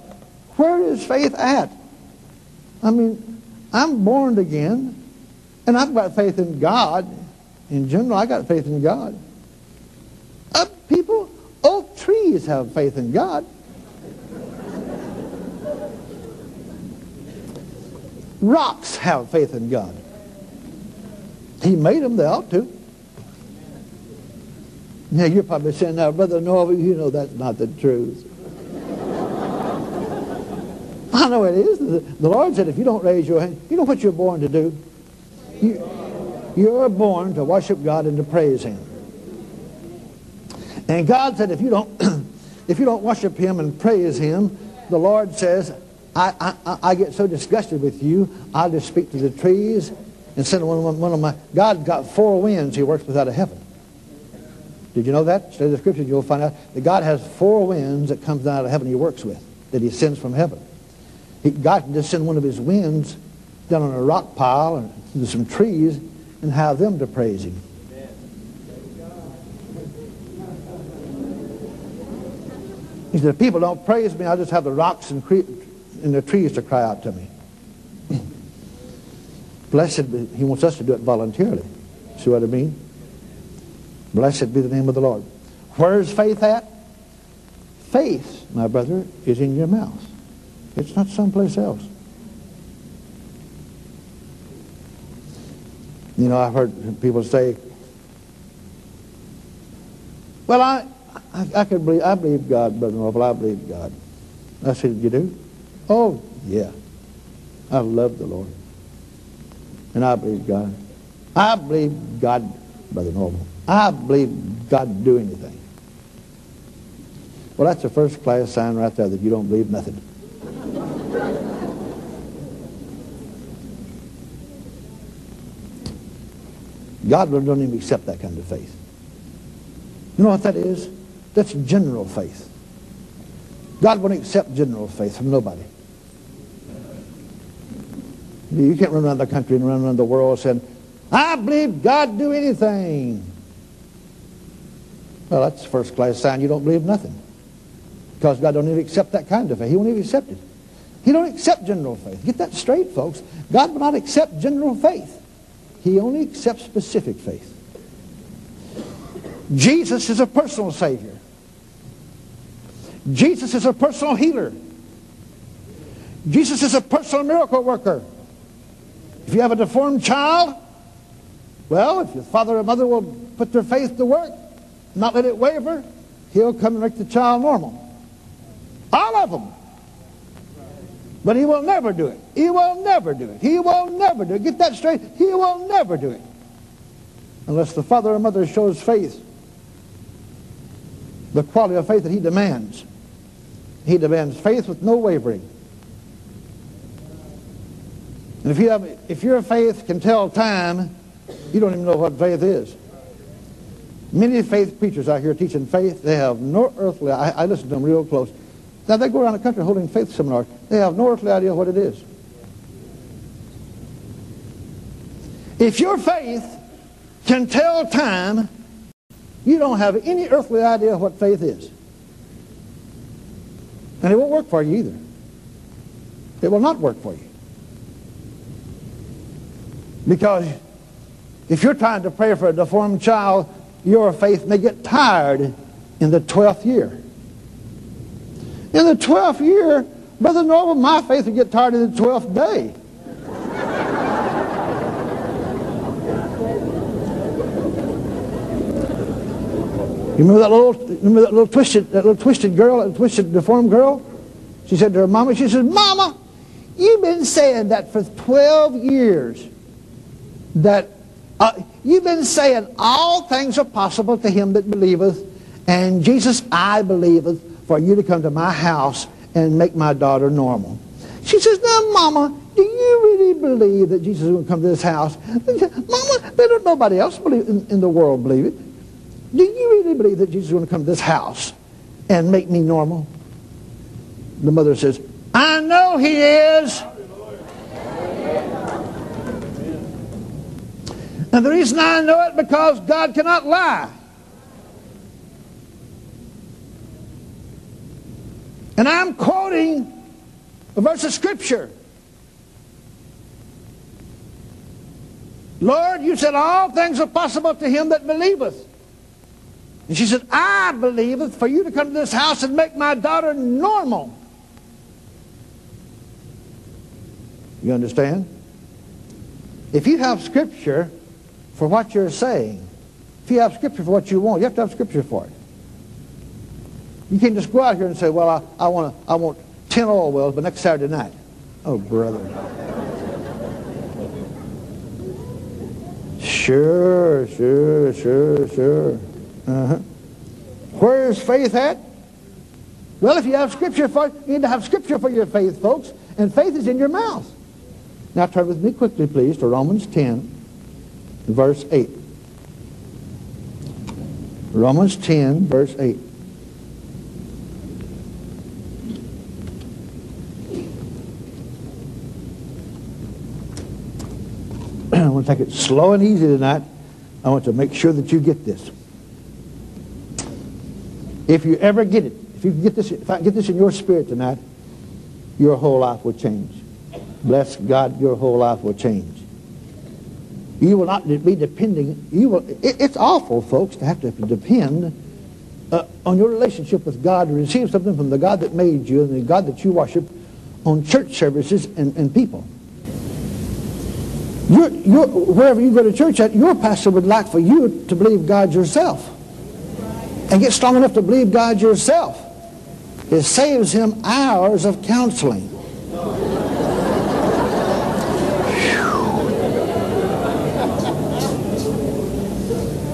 Where is faith at? I mean, I'm born again, and I've got faith in God. In general, I got faith in God. Trees have faith in God. Rocks have faith in God. He made them, they ought to. Now you're probably saying, now, Brother Norvel, you know that's not the truth. I know it is. The Lord said, if you don't raise your hand, you know what you're born to do? You, you're born to worship God and to praise Him. And God said, if you don't, if you don't worship Him and praise Him, the Lord says, I, I, I get so disgusted with you, I'll just speak to the trees and send one, one of my, God got four winds He works with out of heaven. Did you know that? Study the scriptures, you'll find out that God has four winds that comes out of heaven he works with, that he sends from heaven. He, God can just send one of his winds down on a rock pile and some trees and have them to praise him. He said, if people don't praise me, I'll just have the rocks and, and the trees to cry out to me. Blessed be, he wants us to do it voluntarily. See what I mean? Blessed be the name of the Lord. Where's faith at? Faith, my brother, is in your mouth. It's not someplace else. You know, I've heard people say, well, I, I, I could believe, I believe God, Brother Norvel, I believe God. I said, you do? Oh, yeah. I love the Lord. And I believe God. I believe God, Brother Norvel. I believe God do anything. Well, that's a first class sign right there that you don't believe nothing. God don't even accept that kind of faith. You know what that is? That's general faith. God won't accept general faith from nobody. You can't run around the country and run around the world saying, I believe God do anything. Well, that's first class sign you don't believe nothing. Because God don't even accept that kind of faith. He won't even accept it. He don't accept general faith. Get that straight, folks. God will not accept general faith. He only accepts specific faith. Jesus is a personal Savior. Jesus is a personal healer. Jesus is a personal miracle worker. If you have a deformed child, well, if your father or mother will put their faith to work, not let it waver, he'll come and make the child normal. All of them. But he will never do it. He will never do it. He will never do it. Get that straight. He will never do it. Unless the father or mother shows faith, the quality of faith that he demands. He demands faith with no wavering. And if, you have, if your faith can tell time, you don't even know what faith is. Many faith preachers out here teaching faith, they have no earthly, I, I listen to them real close. Now they go around the country holding faith seminars. They have no earthly idea what it is. If your faith can tell time, you don't have any earthly idea what faith is. And it won't work for you either. It will not work for you. Because if you're trying to pray for a deformed child, your faith may get tired in the 12th year. In the 12th year, Brother Norvel, my faith will get tired in the 12th day. You remember that little, remember that little twisted, that little twisted girl, that twisted deformed girl? She said to her mama, she said, Mama, you've been saying that for 12 years that uh, you've been saying all things are possible to him that believeth, and Jesus, I believeth, for you to come to my house and make my daughter normal. She says, now, Mama, do you really believe that Jesus is going to come to this house? Mama, they don't, nobody else believe in, in the world believe it. Do you really believe that Jesus is going to come to this house and make me normal? The mother says, I know he is. And the reason I know it because God cannot lie. And I'm quoting a verse of Scripture. Lord, you said all things are possible to him that believeth. And she said, I believeth for you to come to this house and make my daughter normal. You understand? If you have Scripture, for what you're saying. If you have scripture for what you want, you have to have scripture for it. You can't just go out here and say, well, I, I, want, I want 10 oil wells, but next Saturday night. Oh, brother. sure, sure, sure, sure. Uh-huh. Where is faith at? Well, if you have scripture for you need to have scripture for your faith, folks. And faith is in your mouth. Now turn with me quickly, please, to Romans 10 verse 8. Romans 10, verse 8. I want to take it slow and easy tonight. I want to make sure that you get this. If you ever get it, if you get this, if I get this in your spirit tonight, your whole life will change. Bless God, your whole life will change. You will not be depending. You will. It, it's awful, folks, to have to depend uh, on your relationship with God to receive something from the God that made you and the God that you worship on church services and, and people. You're, you're, wherever you go to church at, your pastor would like for you to believe God yourself. And get strong enough to believe God yourself. It saves him hours of counseling.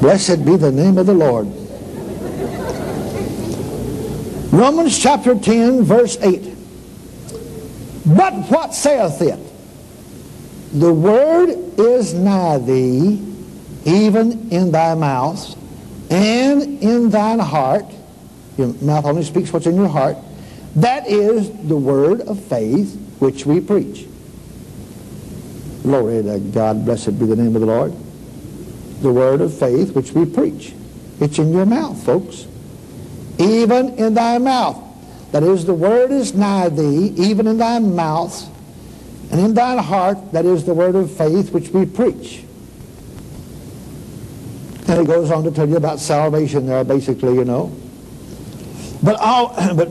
Blessed be the name of the Lord. Romans chapter 10, verse 8. But what saith it? The word is nigh thee, even in thy mouth and in thine heart. Your mouth only speaks what's in your heart. That is the word of faith which we preach. Glory to God. Blessed be the name of the Lord the word of faith which we preach. It's in your mouth, folks. Even in thy mouth. That is, the word is nigh thee, even in thy mouth, and in thine heart, that is the word of faith which we preach. And it goes on to tell you about salvation there, basically, you know. But, all, but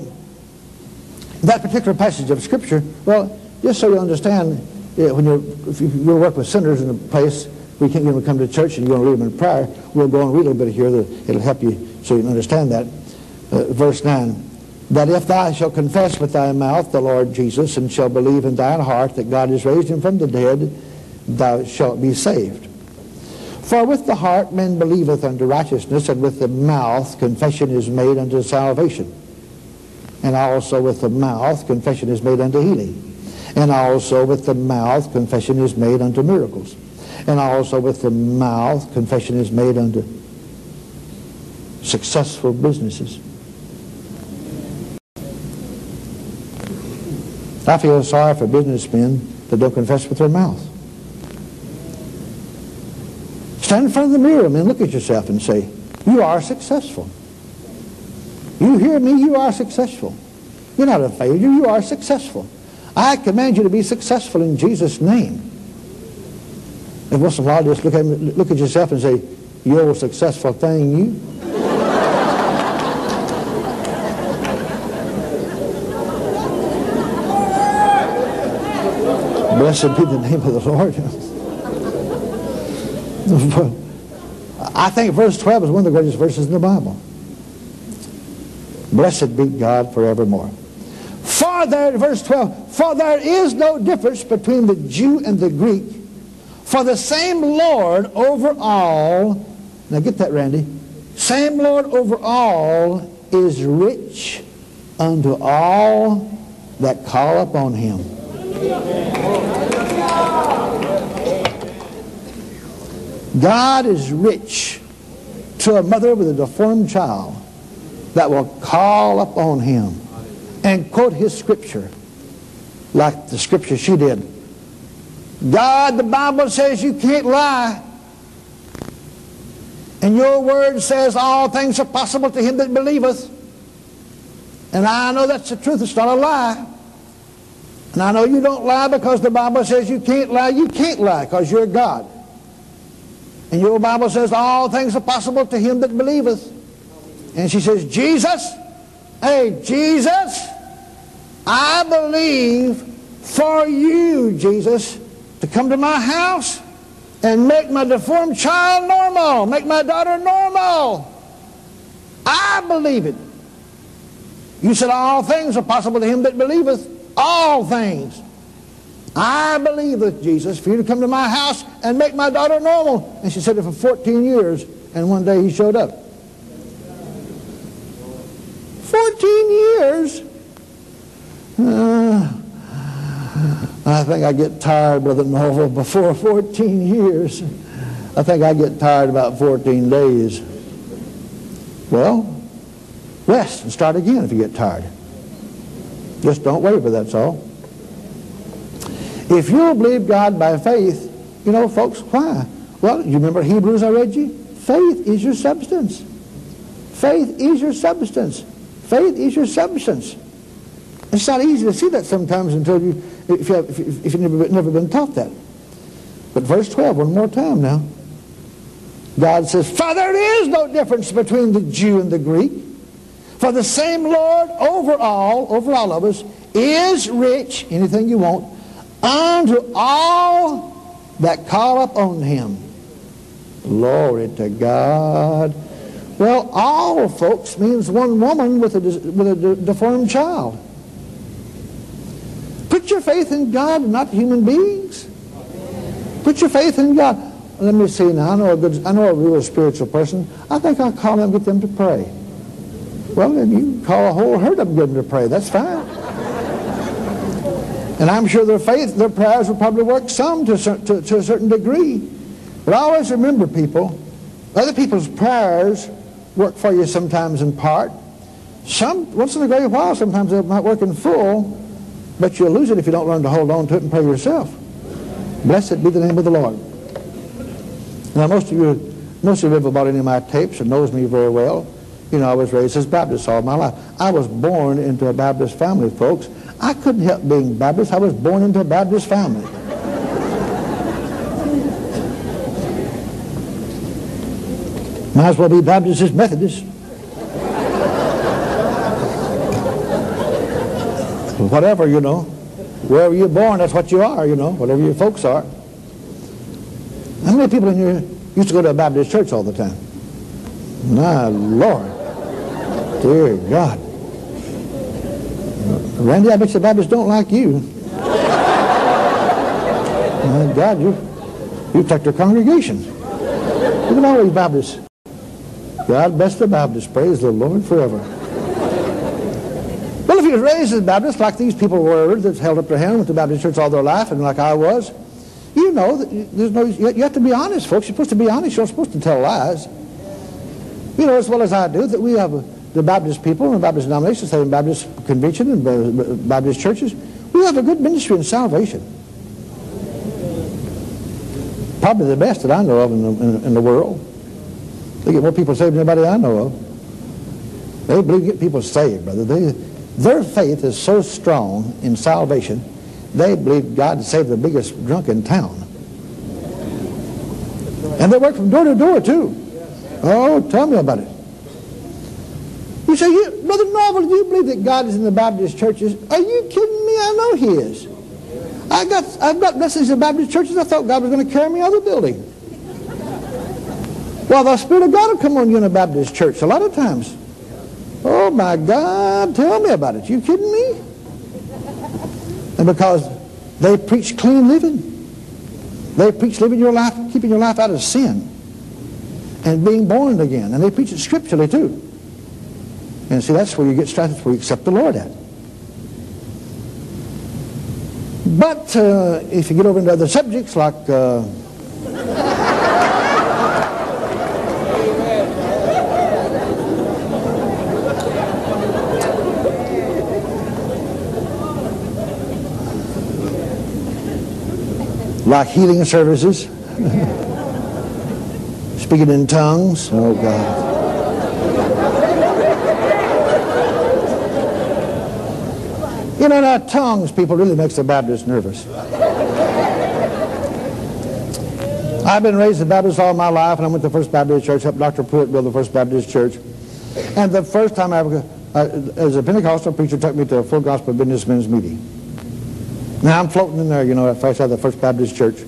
that particular passage of Scripture, well, just so you understand, when you if you, work with sinners in a place, we can't get them to come to church and you want to lead them in prayer, we'll go and read a little bit here. That it'll help you so you can understand that. Uh, verse 9. that if thou shalt confess with thy mouth the Lord Jesus and shalt believe in thine heart that God has raised him from the dead, thou shalt be saved. For with the heart man believeth unto righteousness, and with the mouth confession is made unto salvation. And also with the mouth confession is made unto healing. And also with the mouth confession is made unto miracles. And also with the mouth confession is made unto successful businesses. I feel sorry for businessmen that don't confess with their mouth. Stand in front of the mirror and look at yourself and say, you are successful. You hear me? You are successful. You're not a failure. You are successful. I command you to be successful in Jesus' name. And once in a while, just look at, look at yourself and say, you old successful thing, you. Blessed be the name of the Lord. I think verse 12 is one of the greatest verses in the Bible. Blessed be God forevermore. For there, verse 12, for there is no difference between the Jew and the Greek, for the same Lord over all, now get that, Randy, same Lord over all is rich unto all that call upon him. God is rich to a mother with a deformed child that will call upon him and quote his scripture like the scripture she did. God, the Bible says you can't lie. And your word says all things are possible to him that believeth. And I know that's the truth. It's not a lie. And I know you don't lie because the Bible says you can't lie. You can't lie because you're God. And your Bible says all things are possible to him that believeth. And she says, Jesus, hey, Jesus, I believe for you, Jesus, to come to my house and make my deformed child normal, make my daughter normal. I believe it. You said all things are possible to him that believeth. All things. I believe with Jesus for you to come to my house and make my daughter normal. And she said it for 14 years, and one day he showed up. 14 years? Uh, I think I get tired, Brother Norvel, before 14 years. I think I get tired about 14 days. Well, rest and start again if you get tired. Just don't waver, that's all. If you'll believe God by faith, you know, folks, why? Well, you remember Hebrews I read you? Faith is your substance. Faith is your substance. Faith is your substance. It's not easy to see that sometimes until you, if, you have, if, if you've never, never been taught that. But verse 12, one more time now. God says, For there is no difference between the Jew and the Greek. For the same Lord over all, over all of us, is rich, anything you want, unto all that call upon him. Glory to God. Well, all, folks, means one woman with a, with a deformed child. Put your faith in God not human beings. Put your faith in God. Let me see now. I know a good, I know a real spiritual person. I think I'll call them get them to pray. Well, then you call a whole herd of them to pray. That's fine. And I'm sure their faith, their prayers will probably work some to, to, to a certain degree. But always remember, people, other people's prayers work for you sometimes in part. Some, once in a great while, sometimes they might work in full, but you'll lose it if you don't learn to hold on to it and pray yourself. Blessed be the name of the Lord. Now, most of you, most of you have bought any of my tapes and knows me very well. You know, I was raised as Baptist all my life. I was born into a Baptist family, folks. I couldn't help being Baptist. I was born into a Baptist family. Might as well be Baptist as Methodist. Whatever, you know. Wherever you're born, that's what you are, you know, whatever your folks are. How many people in here used to go to a Baptist church all the time? My Lord. Dear God. Randy, I bet the Baptists don't like you. My God, you, you attacked their congregation. Look at all these Baptists. God bless the Baptists. Praise the Lord forever. Well, if he was raised as a Baptist, like these people were that held up their hand with the Baptist church all their life, and like I was, you know, that there's no, you have to be honest, folks. You're supposed to be honest. You're supposed to tell lies. You know as well as I do that we have the Baptist people and the Baptist denominations, the Baptist convention and uh, Baptist churches. We have a good ministry in salvation. Probably the best that I know of in the, in, in the world. They get more people saved than anybody I know of. They believe get people saved, brother. They, their faith is so strong in salvation, they believe God saved the biggest drunk in town. And they work from door to door, too. Oh, tell me about it. Say, you, Brother Norvel, do you believe that God is in the Baptist churches? Are you kidding me? I know he is. I got, I've got blessings in Baptist churches. I thought God was going to carry me out of the building. Well, the Spirit of God will come on you in a Baptist church a lot of times. Oh, my God, tell me about it. You kidding me? And because they preach clean living. They preach living your life, keeping your life out of sin and being born again. And they preach it scripturally, too. And see, that's where you get started, where you accept the Lord at. But uh, if you get over into other subjects like uh, like healing services, speaking in tongues. Oh, God. You know, now tongues, people, really makes the Baptists nervous. I've been raised a Baptist all my life, and I went to the First Baptist Church, helped Dr. Pruitt build the First Baptist Church. And the first time I ever, uh, as a Pentecostal preacher, took me to a full gospel businessmen's meeting. Now I'm floating in there, you know, at first the First Baptist Church.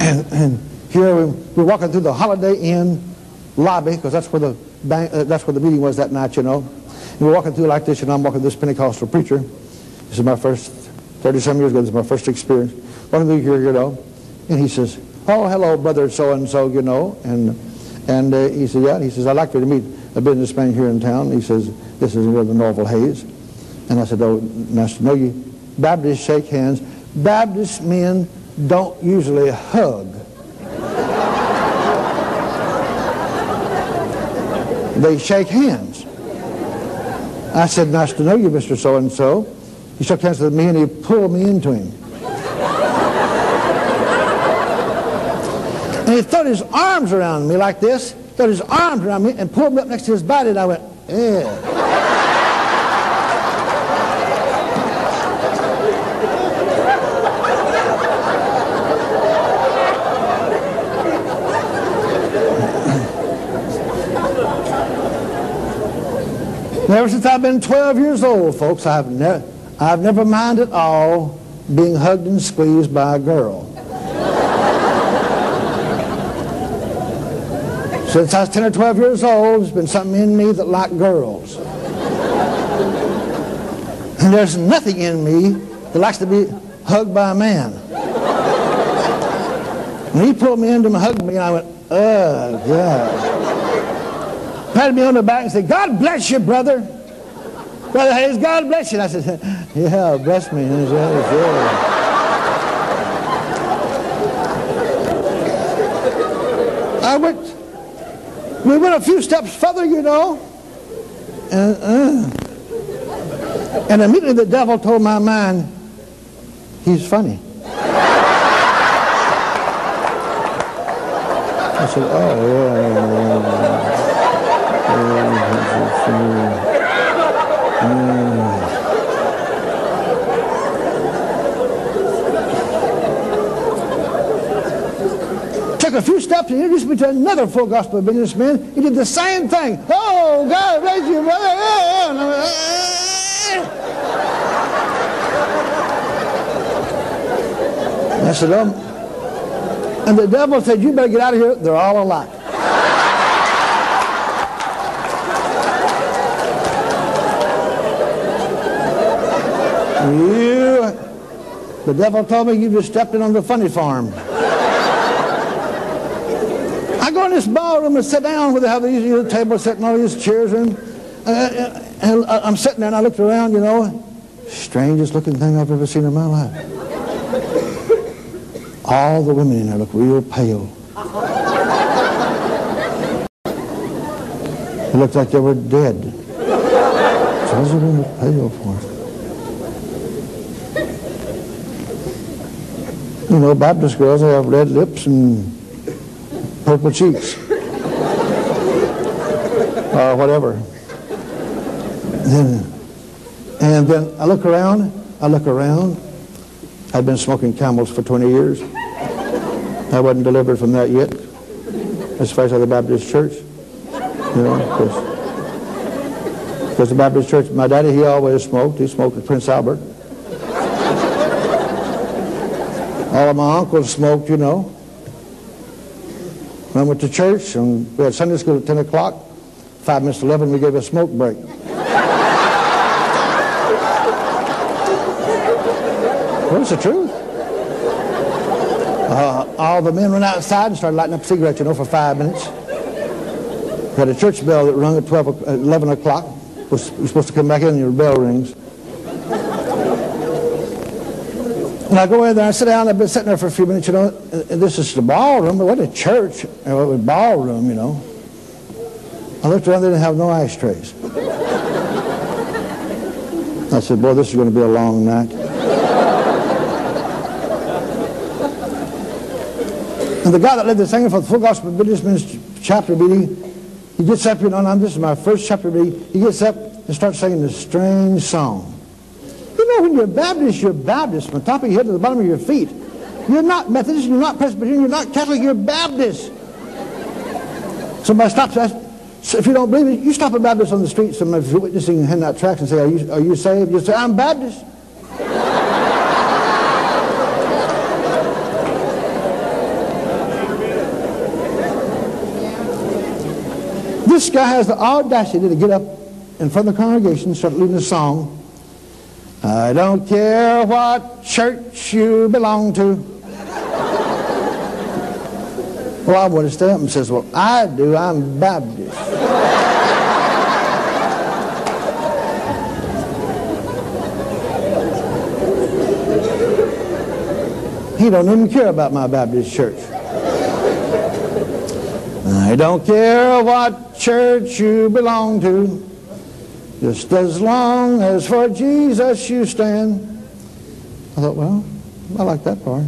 And, and here we, we're walking through the Holiday Inn lobby, because that's where the uh, that's where the meeting was that night, you know. And we're walking through like this, and I'm walking this Pentecostal preacher. This is my first, 30 some years ago, this is my first experience. Walking through here, you know. And he says, oh, hello, brother so-and-so, you know. And, and uh, he said, yeah. And he says, I'd like for you to meet a businessman here in town. He says, this is Brother Norvel Hayes. And I said, oh, nice to know you. Baptists shake hands. Baptist men don't usually hug. they shake hands. I said, nice to know you, Mr. So-and-so. He shook hands with me and he pulled me into him. and he threw his arms around me like this, threw his arms around me and pulled me up next to his body and I went, yeah. Ever since I've been 12 years old, folks, I've, ne I've never minded at all being hugged and squeezed by a girl. Since I was 10 or 12 years old, there's been something in me that liked girls. And there's nothing in me that likes to be hugged by a man. When he pulled me into him and hugged me, I went, oh, God patted me on the back and said, God bless you, brother. Brother Hayes, God bless you. And I said, yeah, bless me. And said, yeah. I went, we went a few steps further, you know. And, uh, and immediately the devil told my mind, he's funny. I said, oh, yeah, yeah, yeah. Took a few steps and introduced me to another full gospel businessman. He did the same thing. Oh, God bless you, brother. I said, um, and the devil said, you better get out of here. They're all alike. You, the devil told me you just stepped in on the funny farm. I go in this ballroom and sit down where they have these you know, tables sitting, all these chairs in. Uh, uh, and I'm sitting there and I looked around, you know, strangest looking thing I've ever seen in my life. All the women in there look real pale. It looked like they were dead. So in the pale for? You know, Baptist girls, they have red lips and purple cheeks. or whatever. Then, and then I look around, I look around. I've been smoking camels for 20 years. I wasn't delivered from that yet, as far as the Baptist church. You know, because the Baptist church, my daddy, he always smoked. He smoked at Prince Albert. All of my uncles smoked, you know. I went to church, and we had Sunday school at 10 o'clock. Five minutes to 11, we gave a smoke break. What's the truth. Uh, all the men went outside and started lighting up cigarettes, you know, for five minutes. We had a church bell that rung at 12, 11 o'clock. You're supposed to come back in and your bell rings. And I go in there, I sit down, I've been sitting there for a few minutes, you know, and this is the ballroom, what a church, it was ballroom, you know. I looked around, they didn't have no ashtrays. I said, boy, this is going to be a long night. And the guy that led the singing for the Full Gospel Business chapter meeting, he gets up, you know, and this is my first chapter meeting, he gets up and starts singing this strange song. Know, when you're Baptist, you're Baptist from the top of your head to the bottom of your feet. You're not Methodist, you're not Presbyterian, you're not Catholic, you're Baptist. Somebody stops us. So if you don't believe it, you stop a Baptist on the street, somebody if you're witnessing and hand out tracts and say, are you, are you saved? You say, I'm Baptist. this guy has the audacity to get up in front of the congregation and start leading a song I don't care what church you belong to. Well, I would have stood up and says, well, I do. I'm Baptist. he don't even care about my Baptist church. I don't care what church you belong to. Just as long as for Jesus you stand. I thought, well, I like that part.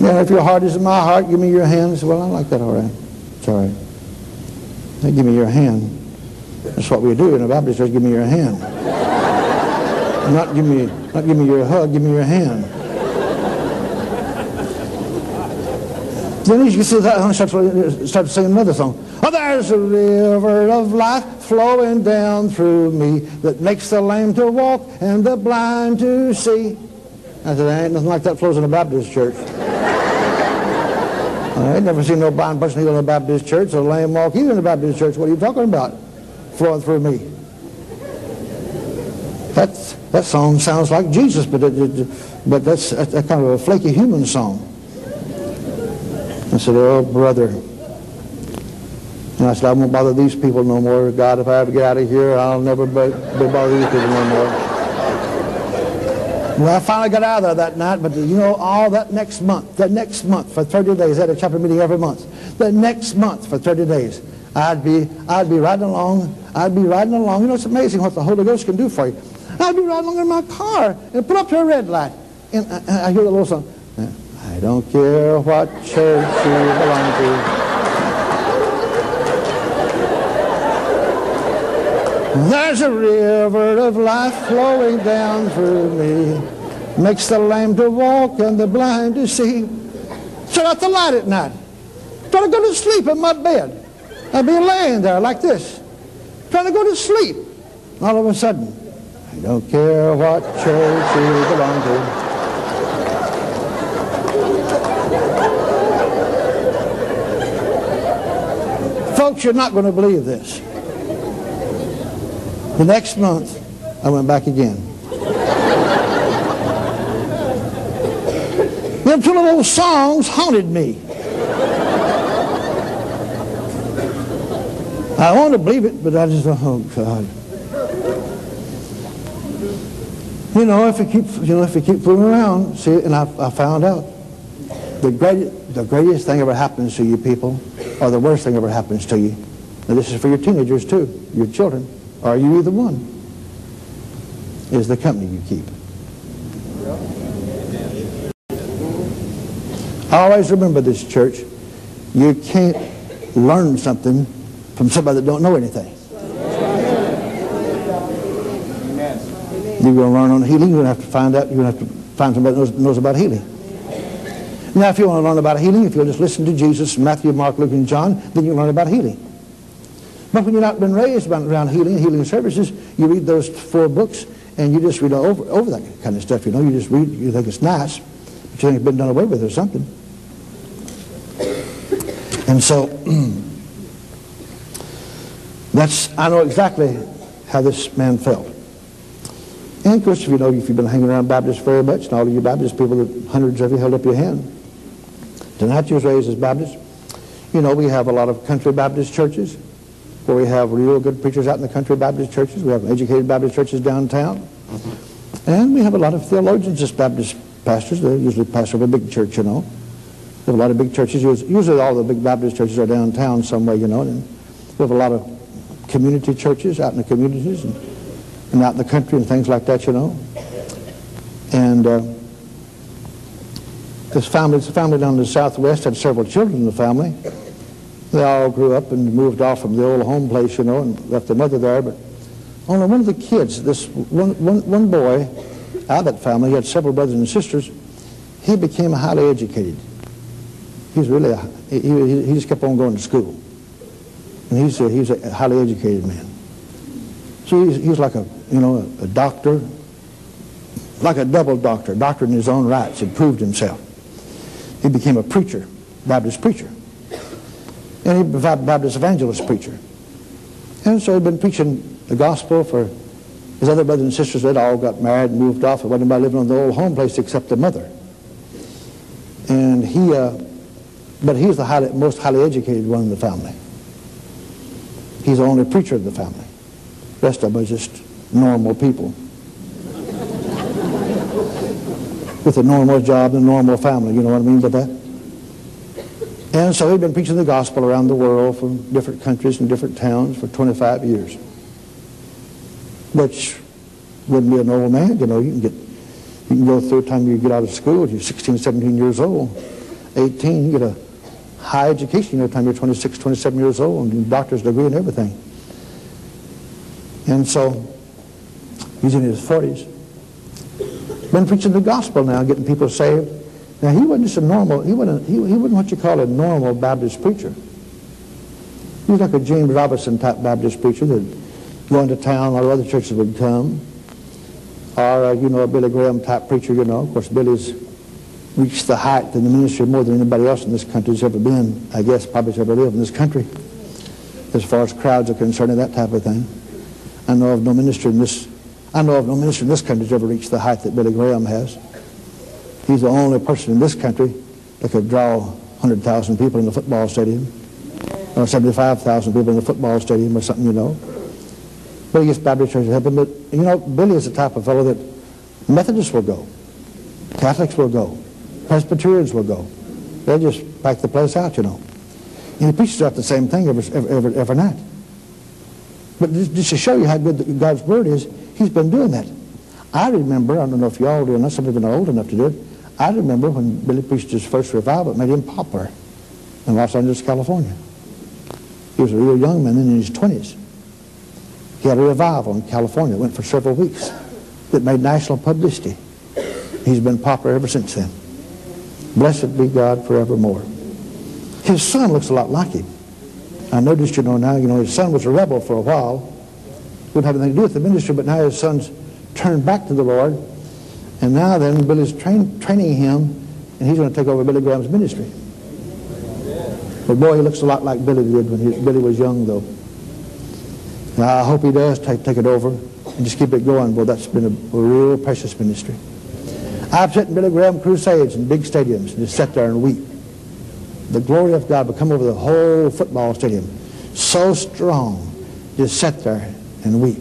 yeah, if your heart is in my heart, give me your hand. I said, well, I like that all right. It's all right. Give me your hand. That's what we do in a Baptist church, give me your hand. not give me, not give me your hug, give me your hand. Then he says, I start, start singing another song. Oh, there's a river of life flowing down through me that makes the lame to walk and the blind to see. I said, ain't nothing like that flows in a Baptist church. I ain't never seen no blind person heal in a Baptist church or lame walk either in a Baptist church. What are you talking about? Flowing through me. That's, that song sounds like Jesus, but, it, it, but that's, that's kind of a flaky human song. I said, oh, brother. And I said, I won't bother these people no more. God, if I ever get out of here, I'll never be bother these people no more. Well, I finally got out of there that night, but you know, all that next month, that next month for 30 days, I had a chapter meeting every month. The next month for 30 days, I'd be, I'd be riding along, I'd be riding along. You know, it's amazing what the Holy Ghost can do for you. I'd be riding along in my car and put up to a red light. And I, I hear the little song. I don't care what church you belong to. There's a river of life flowing down through me. Makes the lame to walk and the blind to see. Shut out the light at night. Try to go to sleep in my bed. I'd be laying there like this. Trying to go to sleep. All of a sudden, I don't care what church you belong to. Folks, you're not going to believe this. The next month, I went back again. Them two little songs haunted me. I want to believe it, but I just, don't, oh God. You know, if you keep, you know, if you keep fooling around, see, and I, I found out the great, the greatest thing ever happens to you people, or the worst thing ever happens to you. And this is for your teenagers too, your children, Are you either one, is the company you keep. Always remember this, church. You can't learn something from somebody that don't know anything. You're going to learn on healing. You're going to have to find out. You're going to have to find somebody that knows, knows about healing. Now, if you want to learn about healing, if you'll just listen to Jesus, Matthew, Mark, Luke, and John, then you'll learn about healing. But when you've not been raised around healing, healing services, you read those four books, and you just read over, over that kind of stuff. You know, you just read, you think it's nice, but you think it's been done away with or something. And so, that's, I know exactly how this man felt. And of course, if you know, if you've been hanging around Baptists very much, and all of you Baptist people, hundreds of you held up your hand. Tonight you was raised as Baptist. You know, we have a lot of country Baptist churches where we have real good preachers out in the country Baptist churches. We have educated Baptist churches downtown. And we have a lot of theologians, just Baptist pastors. They're usually pastor of a big church, you know. We have a lot of big churches. Usually all the big Baptist churches are downtown somewhere, you know. And we have a lot of community churches out in the communities and, and out in the country and things like that, you know. And uh, this family, this family down in the southwest had several children in the family. They all grew up and moved off from the old home place, you know, and left their mother there. But only one of the kids, this one, one, one boy out of that family, he had several brothers and sisters, he became highly educated. He's really, a, he, he, he just kept on going to school. And he's a, he's a highly educated man. So he's, he's like a, you know, a, a doctor, like a double doctor, doctor in his own rights, had proved himself. He became a preacher, Baptist preacher. And he became a Baptist evangelist preacher. And so he'd been preaching the gospel for his other brothers and sisters. They'd all got married and moved off. There wasn't anybody living on the old home place except the mother. And he, uh, but he's the highly, most highly educated one in the family. He's the only preacher of the family. The rest of them are just normal people. With a normal job and a normal family, you know what I mean by that? And so he'd been preaching the gospel around the world from different countries and different towns for 25 years. Which wouldn't be an old man, you know, you can get, you can go through the time you get out of school, you're 16, 17 years old, 18, you get a high education, you know, time you're 26, 27 years old, and a doctor's degree and everything. And so he's in his 40s. Been preaching the gospel now, getting people saved. Now he wasn't just a normal, he wasn't, he, he wasn't what you call a normal Baptist preacher. He was like a James Robison type Baptist preacher that go into town, or other churches would come. Or, uh, you know, a Billy Graham type preacher, you know. Of course, Billy's reached the height in the ministry more than anybody else in this country has ever been, I guess, probably has ever lived in this country, as far as crowds are concerned and that type of thing. I know of no ministry in this, I know of no minister in this country that's ever reached the height that Billy Graham has. He's the only person in this country that could draw 100,000 people in the football stadium, or 75,000 people in the football stadium or something, you know. Biggest Baptist church have but you know, Billy is the type of fellow that Methodists will go, Catholics will go, Presbyterians will go. They'll just pack the place out, you know. And he preaches out the same thing every, every, every night. But just to show you how good God's Word is, he's been doing that. I remember, I don't know if you all do, unless some of you are old enough to do it, I remember when Billy preached his first revival, it made him popular in Los Angeles, California. He was a real young man then in his 20s. He had a revival in California. It went for several weeks. It made national publicity. He's been popular ever since then. Blessed be God forevermore. His son looks a lot like him. I noticed, you know, now, you know, his son was a rebel for a while. Wouldn't have anything to do with the ministry, but now his son's turned back to the Lord. And now then, Billy's train, training him, and he's going to take over Billy Graham's ministry. But boy, he looks a lot like Billy did when he, Billy was young, though. I hope he does take, take it over and just keep it going. Well, that's been a, a real precious ministry. I've sat in Billy Graham crusades in big stadiums and just sat there and weep. The glory of God would come over the whole football stadium. So strong, just sat there and weep.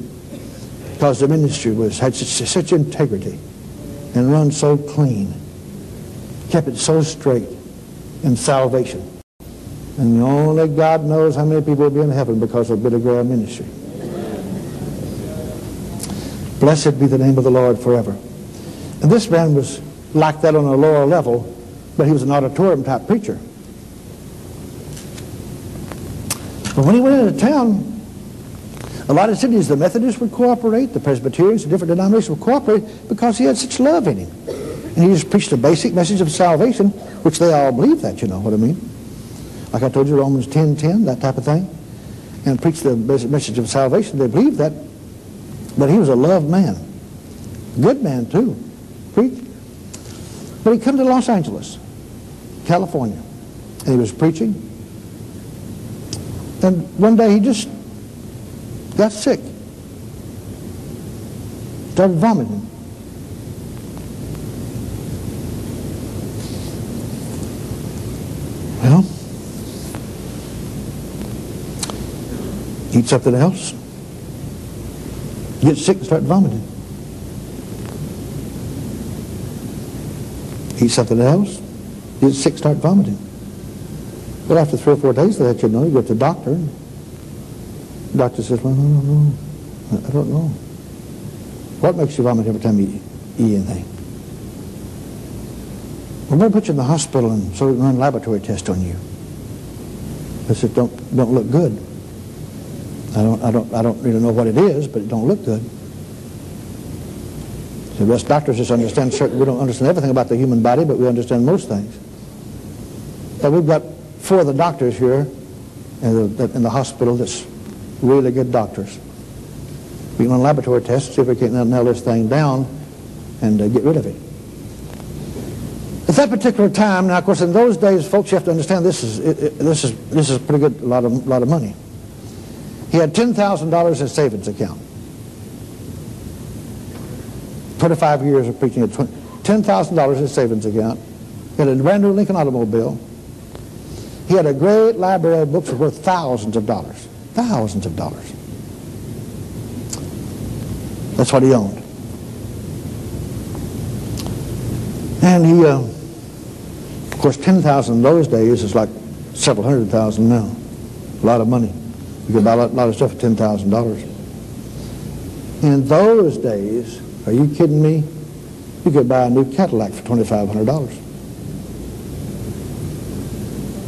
Because the ministry was had such, integrity and run so clean. Kept it so straight in salvation. And only God knows how many people will be in heaven because of Billy Graham ministry. Blessed be the name of the Lord forever. And this man was like that on a lower level, but he was an auditorium type preacher. But when he went into town, a lot of cities, the Methodists would cooperate, the Presbyterians, the different denominations would cooperate because he had such love in him. And he just preached a basic message of salvation, which they all believe that, you know what I mean? Like I told you, Romans 10, 10, that type of thing. And preached the basic message of salvation. They believed that. But he was a loved man. Good man, too. Preached. But he come to Los Angeles, California, and he was preaching. And one day he just got sick. Started vomiting. Well, eat something else. Get sick and start vomiting. Eat something else. Get sick, start vomiting. But after three or four days of that, you know, you go to the doctor. Doctor says, well, no, no, no. I don't know. What makes you vomit every time you eat anything? We're going to put you in the hospital and so we can run laboratory test on you. I said, don't, don't look good. I don't, I, don't, I don't really know what it is, but it don't look good. So us doctors just understand certain, we don't understand everything about the human body, but we understand most things. But we've got four of the doctors here in the, in the hospital that's really good doctors. We can run laboratory test, see if we can nail this thing down and uh, get rid of it. At that particular time, now of course in those days, folks, you have to understand this is, it, it, this is, this is pretty good, a lot of, lot of money. He had $10,000 in savings account. 25 years of preaching, $10,000 in savings account. He had a brand new Lincoln automobile. He had a great library of books worth thousands of dollars. Thousands of dollars. That's what he owned. And he, uh, of course, 10,000 in those days is like several hundred thousand now. A lot of money. You could buy a lot, lot of stuff for $10,000. In those days, are you kidding me? You could buy a new Cadillac for $2,500.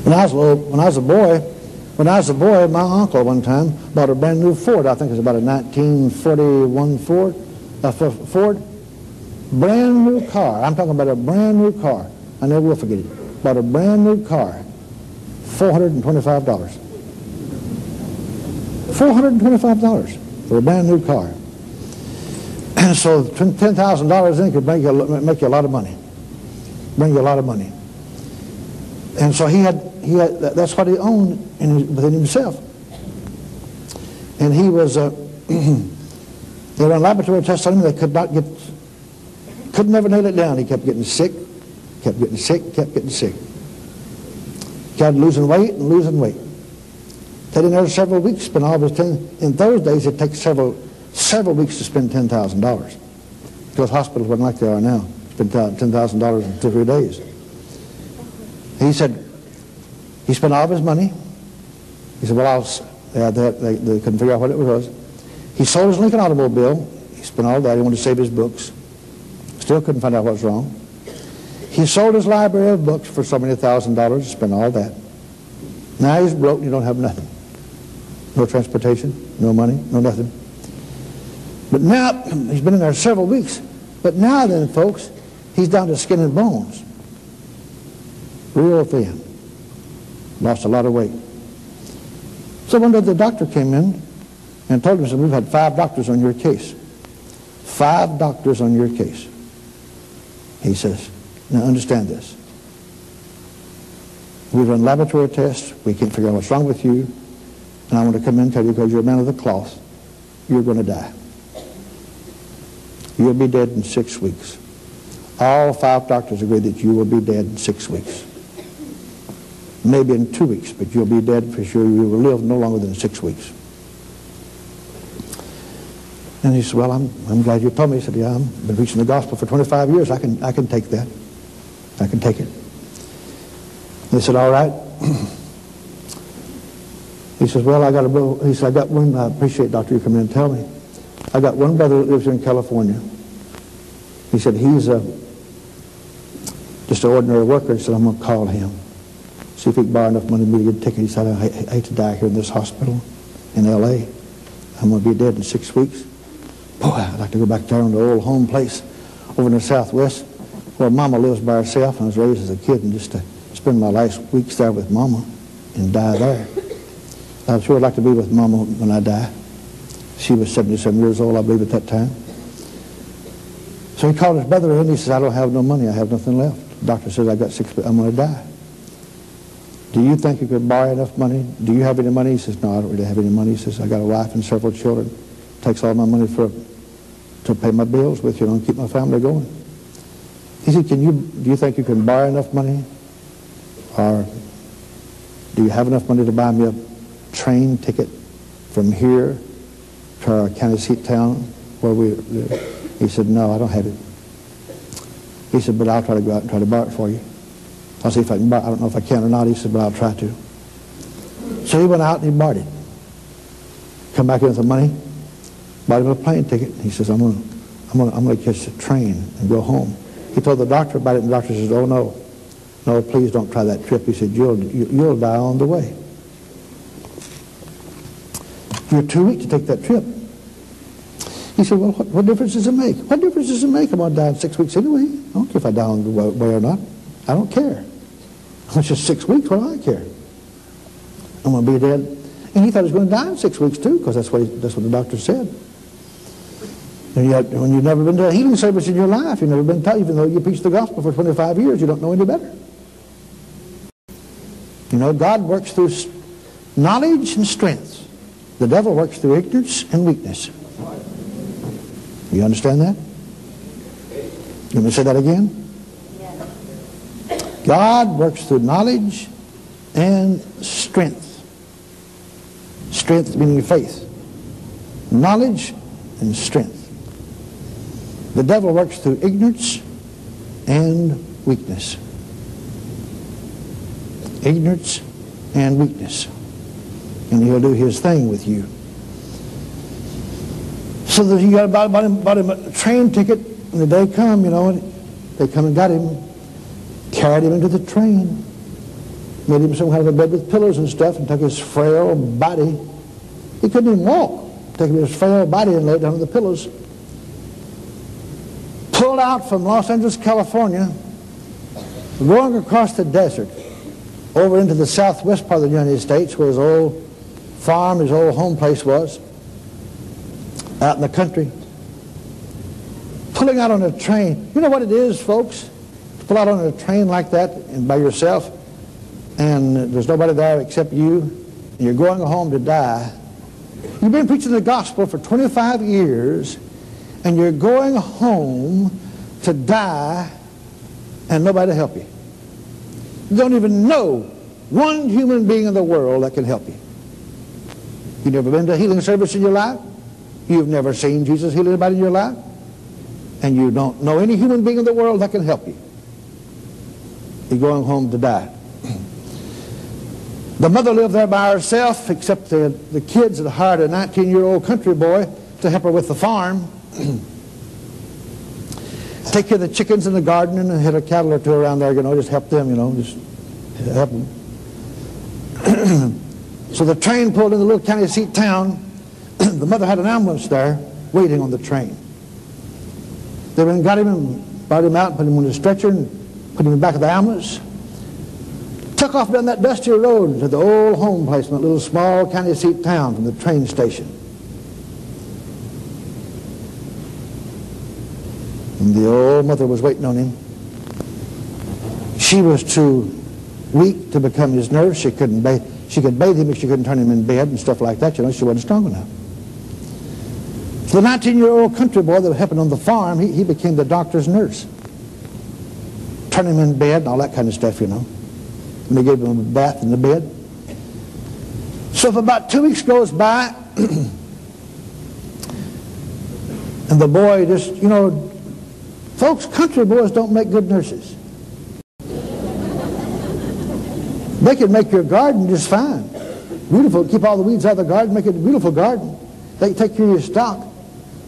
When I was a little, when I was a boy, when I was a boy, my uncle one time bought a brand new Ford. I think it was about a 1941 Ford, uh, a Ford, brand new car. I'm talking about a brand new car. I never will forget it. Bought a brand new car, $425. $425 for a brand new car. And so $10,000 in could make you, make you a lot of money. Bring you a lot of money. And so he had, he had that's what he owned in, within himself. And he was, uh, they ran laboratory tests on him, they could not get, could never nail it down. He kept getting sick, kept getting sick, kept getting sick. Kept losing weight and losing weight. Stayed in there several weeks, spent all of his ten. In those days, it takes several several weeks to spend ten thousand dollars because hospitals weren't like they are now. Spent ten thousand dollars in two three days. He said he spent all of his money. He said, "Well, I'll." They, they, they couldn't figure out what it was. He sold his Lincoln automobile. He spent all that. He wanted to save his books. Still couldn't find out what was wrong. He sold his library of books for so many thousand dollars. Spent all that. Now he's broke. and You don't have nothing. No transportation, no money, no nothing. But now, he's been in there several weeks. But now then, folks, he's down to skin and bones. Real thin. Lost a lot of weight. So one day the doctor came in and told him, said, we've had five doctors on your case. Five doctors on your case. He says, now understand this. We've run laboratory tests. We can't figure out what's wrong with you. And I want to come in and tell you because you're a man of the cloth. you're going to die. You'll be dead in six weeks. All five doctors agree that you will be dead in six weeks. Maybe in two weeks, but you'll be dead for sure. You will live no longer than six weeks. And he said, well, I'm, I'm glad you told me. He said, yeah, I've been preaching the gospel for 25 years. I can, I can take that. I can take it. He said, all right. he says, well, I got a He said, I got one. I appreciate, Doctor, you coming in and tell me. I got one brother that lives here in California. He said, he's a, just an ordinary worker. He said, I'm going to call him. See if he can borrow enough money to get a ticket. He said, I hate to die here in this hospital in L.A. I'm going to be dead in six weeks. Boy, I'd like to go back there on the old home place over in the southwest where Mama lives by herself. I was raised as a kid and just to spend my last weeks there with Mama and die there. I'm sure I'd like to be with Mama when I die. She was 77 years old, I believe, at that time. So he called his brother in. He says, I don't have no money. I have nothing left. The doctor says, I've got six, I'm going to die. Do you think you could borrow enough money? Do you have any money? He says, no, I don't really have any money. He says, I got a wife and several children. It takes all my money for to pay my bills with, you know, and keep my family going. He said, can you, do you think you can borrow enough money? Or do you have enough money to buy me a train ticket from here to our county seat town where we live? He said, no, I don't have it. He said, but I'll try to go out and try to borrow it for you. I'll see if I can I don't know if I can or not. He said, but I'll try to. So he went out and he borrowed it. Come back in with the money, bought him a plane ticket. He says, I'm going to I'm gonna, I'm gonna catch the train and go home. He told the doctor about it, and the doctor says, oh, no. No, please don't try that trip. He said, you'll, you'll die on the way. You're too weak to take that trip. He said, well, what, what, difference does it make? What difference does it make? I'm going to die in six weeks anyway. I don't care if I die on the way or not. I don't care. It's just six weeks. What do I care? I'm going to be dead. And he thought he was going to die in six weeks too, because that's what, he, that's what the doctor said. And yet, when you've never been to a healing service in your life, you've never been taught, even though you preach the gospel for 25 years, you don't know any better. You know, God works through knowledge and strength. The devil works through ignorance and weakness. You understand that? Let me say that again. God works through knowledge and strength. Strength meaning faith. Knowledge and strength. The devil works through ignorance and weakness. Ignorance and weakness. And he'll do his thing with you. So that you got about, him a train ticket, and the day come, you know, and they come and got him, carried him into the train, made him some kind of a bed with pillows and stuff, and took his frail body. He couldn't even walk. Took his frail body and laid down on the pillows pulled out from Los Angeles, California, going across the desert over into the southwest part of the United States where his old farm, his old home place was, out in the country. Pulling out on a train. You know what it is, folks? Pull out on a train like that and by yourself, and there's nobody there except you, and you're going home to die. You've been preaching the gospel for 25 years, and you're going home to die and nobody to help you. You don't even know one human being in the world that can help you. You've never been to a healing service in your life? You've never seen Jesus heal anybody in your life? And you don't know any human being in the world that can help you. You're going home to die. The mother lived there by herself, except the, the kids had hired a 19-year-old country boy to help her with the farm. Take care of the chickens in the garden and had a cattle or two around there, you know, just help them, you know, just help them. so the train pulled in the little county seat town. the mother had an ambulance there waiting on the train. They went and got him and brought him out, put him on a stretcher and put him in the back of the ambulance. Took off down that dusty road to the old home place in that little small county seat town from the train station. And the old mother was waiting on him. She was too weak to become his nurse. She couldn't bathe. She could bathe him, but she couldn't turn him in bed and stuff like that. You know, she wasn't strong enough. The 19-year-old country boy that happened on the farm, he, he became the doctor's nurse. Turn him in bed and all that kind of stuff, you know. And they gave him a bath in the bed. So if about two weeks goes by, and the boy just, you know, folks, country boys don't make good nurses. They can make your garden just fine. Beautiful, keep all the weeds out of the garden, make it a beautiful garden. They take care of your stock.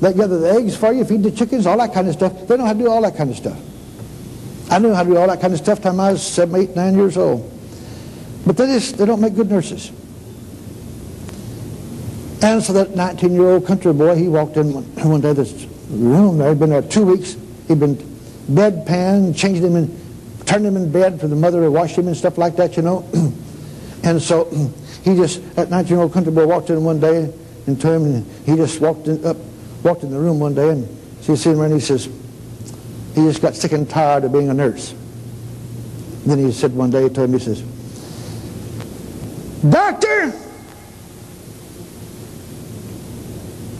They gather the eggs for you, feed the chickens, all that kind of stuff. They know how to do all that kind of stuff. I knew how to do all that kind of stuff time I was seven, eight, nine years old. But they just, they don't make good nurses. And so that 19-year-old country boy, he walked in one, one day this room there. He'd been there two weeks. He'd been bedpan, changed him and turned him in bed for the mother to wash him and stuff like that, you know. and so he just, that 19-year-old country boy walked in one day and to him, and he just walked in, up walked in the room one day and she seen him and he says, he just got sick and tired of being a nurse. Then he said one day to him, he says, Doctor,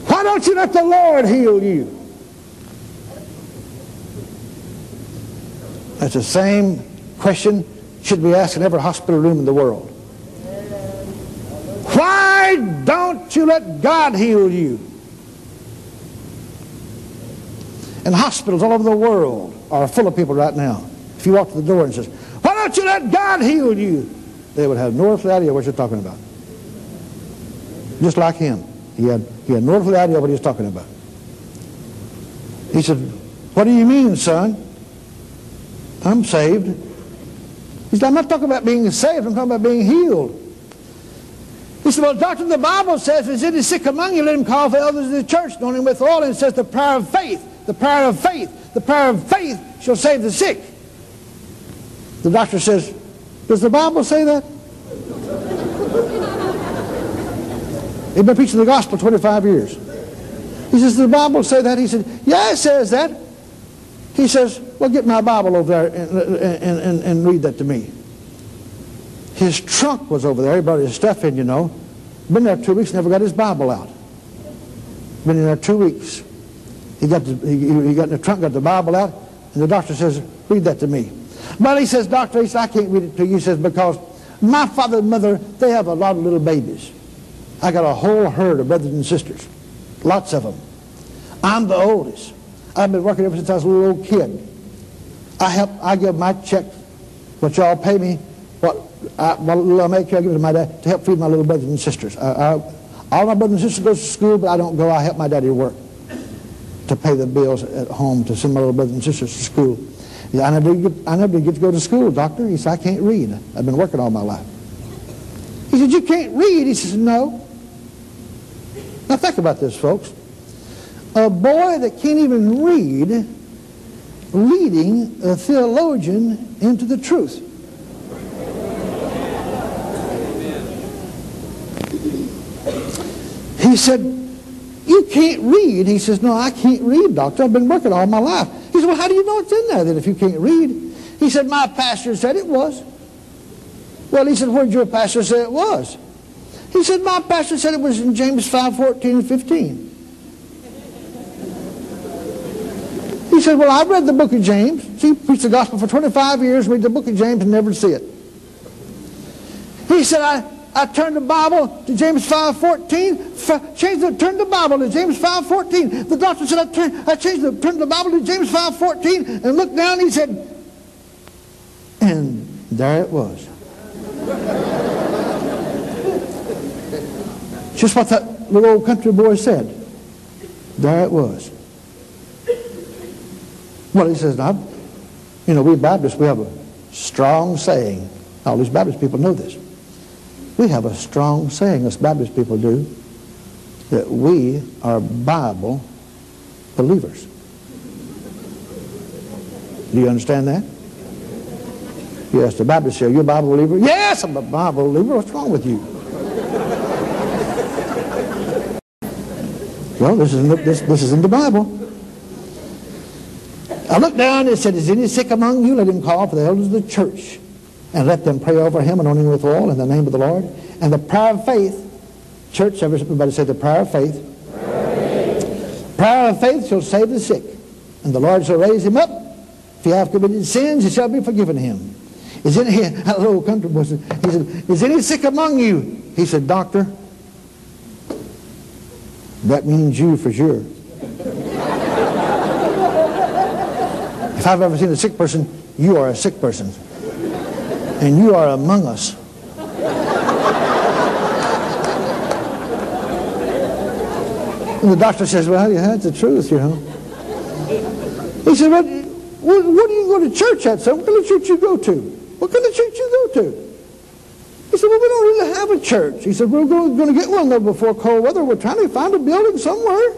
why don't you let the Lord heal you? That's the same question should be asked in every hospital room in the world. Why don't you let God heal you? And hospitals all over the world are full of people right now. If you walk to the door and says, why don't you let God heal you? They would have no earthly idea what you're talking about. Just like him. He had, he had no earthly idea what he was talking about. He said, what do you mean, son? I'm saved. He said, I'm not talking about being saved. I'm talking about being healed. He said, well, doctor, the Bible says, if any sick among you, let him call for elders of the church, anointing with oil, and says the prayer of faith the power of faith. The power of faith shall save the sick. The doctor says, Does the Bible say that? He'd been preaching the gospel 25 years. He says, Does the Bible say that? He said, Yeah, it says that. He says, Well, get my Bible over there and, and, and, and read that to me. His trunk was over there. He brought his stuff in, you know. Been there two weeks, never got his Bible out. Been in there two weeks. He got, the, he, he got in the trunk, got the Bible out, and the doctor says, read that to me. Well, he says, doctor, he says, I can't read it to you. He says, because my father and mother, they have a lot of little babies. I got a whole herd of brothers and sisters, lots of them. I'm the oldest. I've been working ever since I was a little old kid. I help, I give my check, what y'all pay me, what, I, what little I make, I give it to my dad to help feed my little brothers and sisters. I, I, all my brothers and sisters go to school, but I don't go. I help my daddy work to pay the bills at home to send my little brothers and sisters to school. Said, I never, get, I never get to go to school, doctor. He said, I can't read. I've been working all my life. He said, you can't read? He says, no. Now think about this, folks. A boy that can't even read leading a theologian into the truth. He said, you can't read. He says, no, I can't read, doctor. I've been working all my life. He said, well, how do you know it's in there then if you can't read? He said, my pastor said it was. Well, he said, where'd your pastor say it was? He said, my pastor said it was in James 5, 14 and 15. He said, well, I read the book of James. See, preached the gospel for 25 years, read the book of James and never see it. He said, I, I turned the Bible to James 5.14, changed the, turned the Bible to James 5.14. The doctor said, I, turned, I changed the, turned the Bible to James 5.14 and looked down and he said, and there it was. Just what that little old country boy said. There it was. Well, he says, now, you know, we Baptists, we have a strong saying. All these Baptist people know this. We have a strong saying, as Baptist people do, that we are Bible believers. Do you understand that? Yes, the Baptist say, you're a Bible believer? Yes, I'm a Bible believer. What's wrong with you? well, this is, in the, this, this is in the Bible. I looked down and said, Is any sick among you? Let him call for the elders of the church and let them pray over him, anointing with oil in the name of the Lord. And the prayer of faith, church, everybody say the prayer of faith, prayer of faith. shall save the sick, and the Lord shall raise him up. If he have committed sins, it shall be forgiven him. Is any, little country boy he said, is any sick among you? He said, doctor, that means you for sure. if I've ever seen a sick person, you are a sick person. And you are among us. And the doctor says, well, yeah, that's the truth, you know. He said, well, what, what do you go to church at, son? What kind of church you go to? What kind of church you go to? He said, well, we don't really have a church. He said, we're going, to get one though before cold weather. We're trying to find a building somewhere.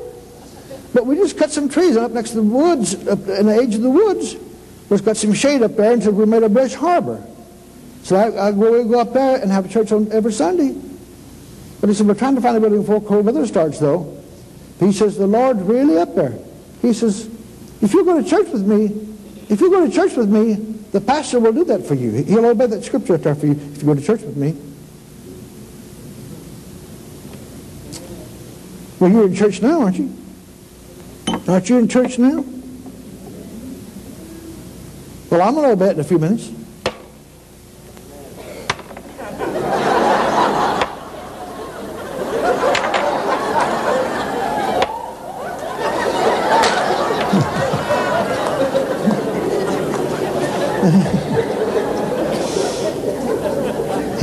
But we just cut some trees up next to the woods, up in the edge of the woods. We've got some shade up there until we made a brush harbor. So I, I go, go up there and have a church on every Sunday. But he said, we're trying to find a building before cold weather starts, though. He says, the Lord's really up there. He says, if you go to church with me, if you go to church with me, the pastor will do that for you. He'll obey that scripture up there for you if you go to church with me. Well, you're in church now, aren't you? Aren't you in church now? Well, I'm going to obey it in a few minutes.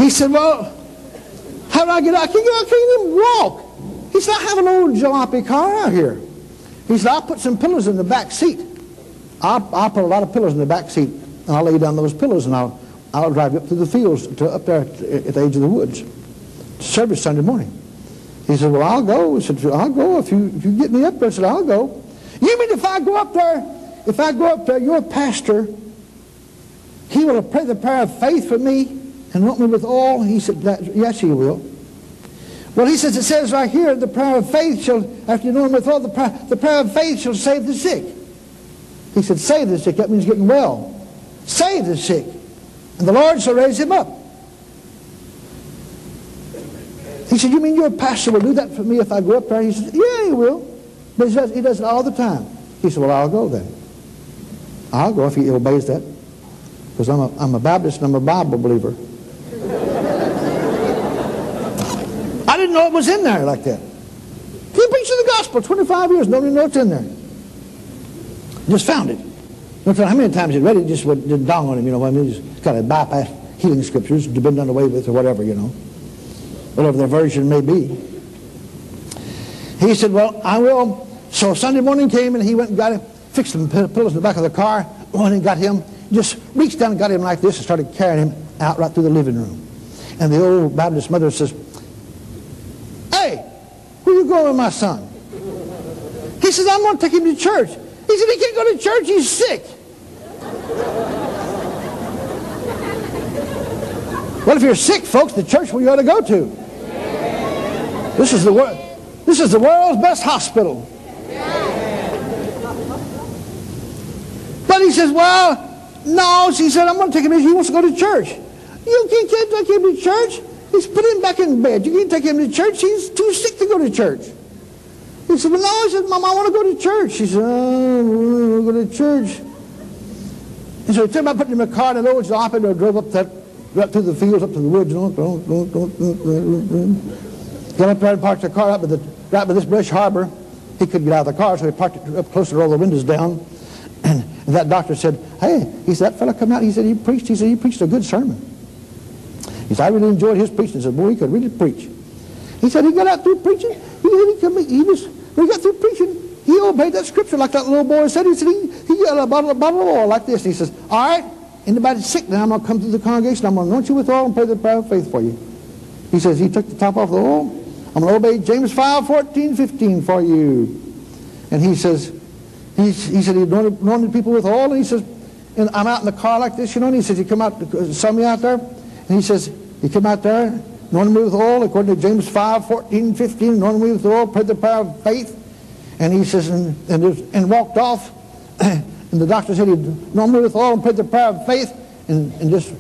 He said, well, how do I get out? I can't. I can't even walk. He said, I have an old jalopy car out here. He said, I'll put some pillows in the back seat. I'll, I'll put a lot of pillows in the back seat, and I'll lay down those pillows, and I'll, I'll drive up to the fields, to up there at, at the edge of the woods, service Sunday morning. He said, well, I'll go. He said, I'll go if you, if you get me up there. I said, I'll go. You mean if I go up there, if I go up there, your pastor, he will pray the prayer of faith for me and want me with all? He said, yes, he will. Well, he says, it says right here, the prayer of faith shall, after you know him with all, the prayer, the prayer of faith shall save the sick. He said, save the sick. That means getting well. Save the sick. And the Lord shall raise him up. He said, you mean your pastor will do that for me if I go up there? He said, yeah, he will. But he does, he does it all the time. He said, well, I'll go then. I'll go if he obeys that. Because I'm a, I'm a Baptist and I'm a Bible believer. I didn't know it was in there like that. He preached the gospel 25 years, nobody knows it's in there. Just found it. No how many times he read it, just didn't dawn on him, you know, what I mean, just kind of bypass healing scriptures, been done away with or whatever, you know. Whatever their version may be. He said, well, I will. So Sunday morning came and he went and got him, fixed some pillows in the back of the car, went and got him, just reached down and got him like this and started carrying him out right through the living room. And the old Baptist mother says, Hey, where you going with my son? He says, I'm going to take him to church. He said, he can't go to church, he's sick. well, if you're sick, folks, the church where you ought to go to. This is the world. This is the world's best hospital. But he says, well, no. She said, I'm going to take him. He wants to go to church. You can't take him to church. He's put him back in bed. You can't take him to church. He's too sick to go to church. He said, well, no. He said, Mom, I want to go to church. She said, oh, I want to go to church. And so he took him out, put him in a car, and the Lord off and drove up that, right through the fields, up to the woods. Got up there and parked the car up at the, right by this brush harbor. He couldn't get out of the car, so he parked it up close to roll the windows down. And that doctor said, hey, he said, that fellow come out. He said, he preached. He said, he preached a good sermon. He said, I really enjoyed his preaching. He said, boy, he could really preach. He said, he got out through preaching. He, he, he was when he got through preaching, he obeyed that scripture like that little boy said. He said, he, he got a bottle, a bottle of oil like this. He says, all right, anybody's sick now, I'm going to come to the congregation. I'm going to anoint you with oil and pray the prayer of faith for you. He says, he took the top off the oil. I'm going to obey James 5, 14, 15 for you. And he says, he, he said he anointed, anointed people with oil. And he says, and I'm out in the car like this, you know, and he says, he come out, uh, saw me out there. And he says, he came out there, anointed me with oil, according to James 5, 14, 15, anointed me with oil, prayed the prayer of faith. And he says, and, and, and walked off. and the doctor said he'd anointed me with oil and prayed the prayer of faith. And, and just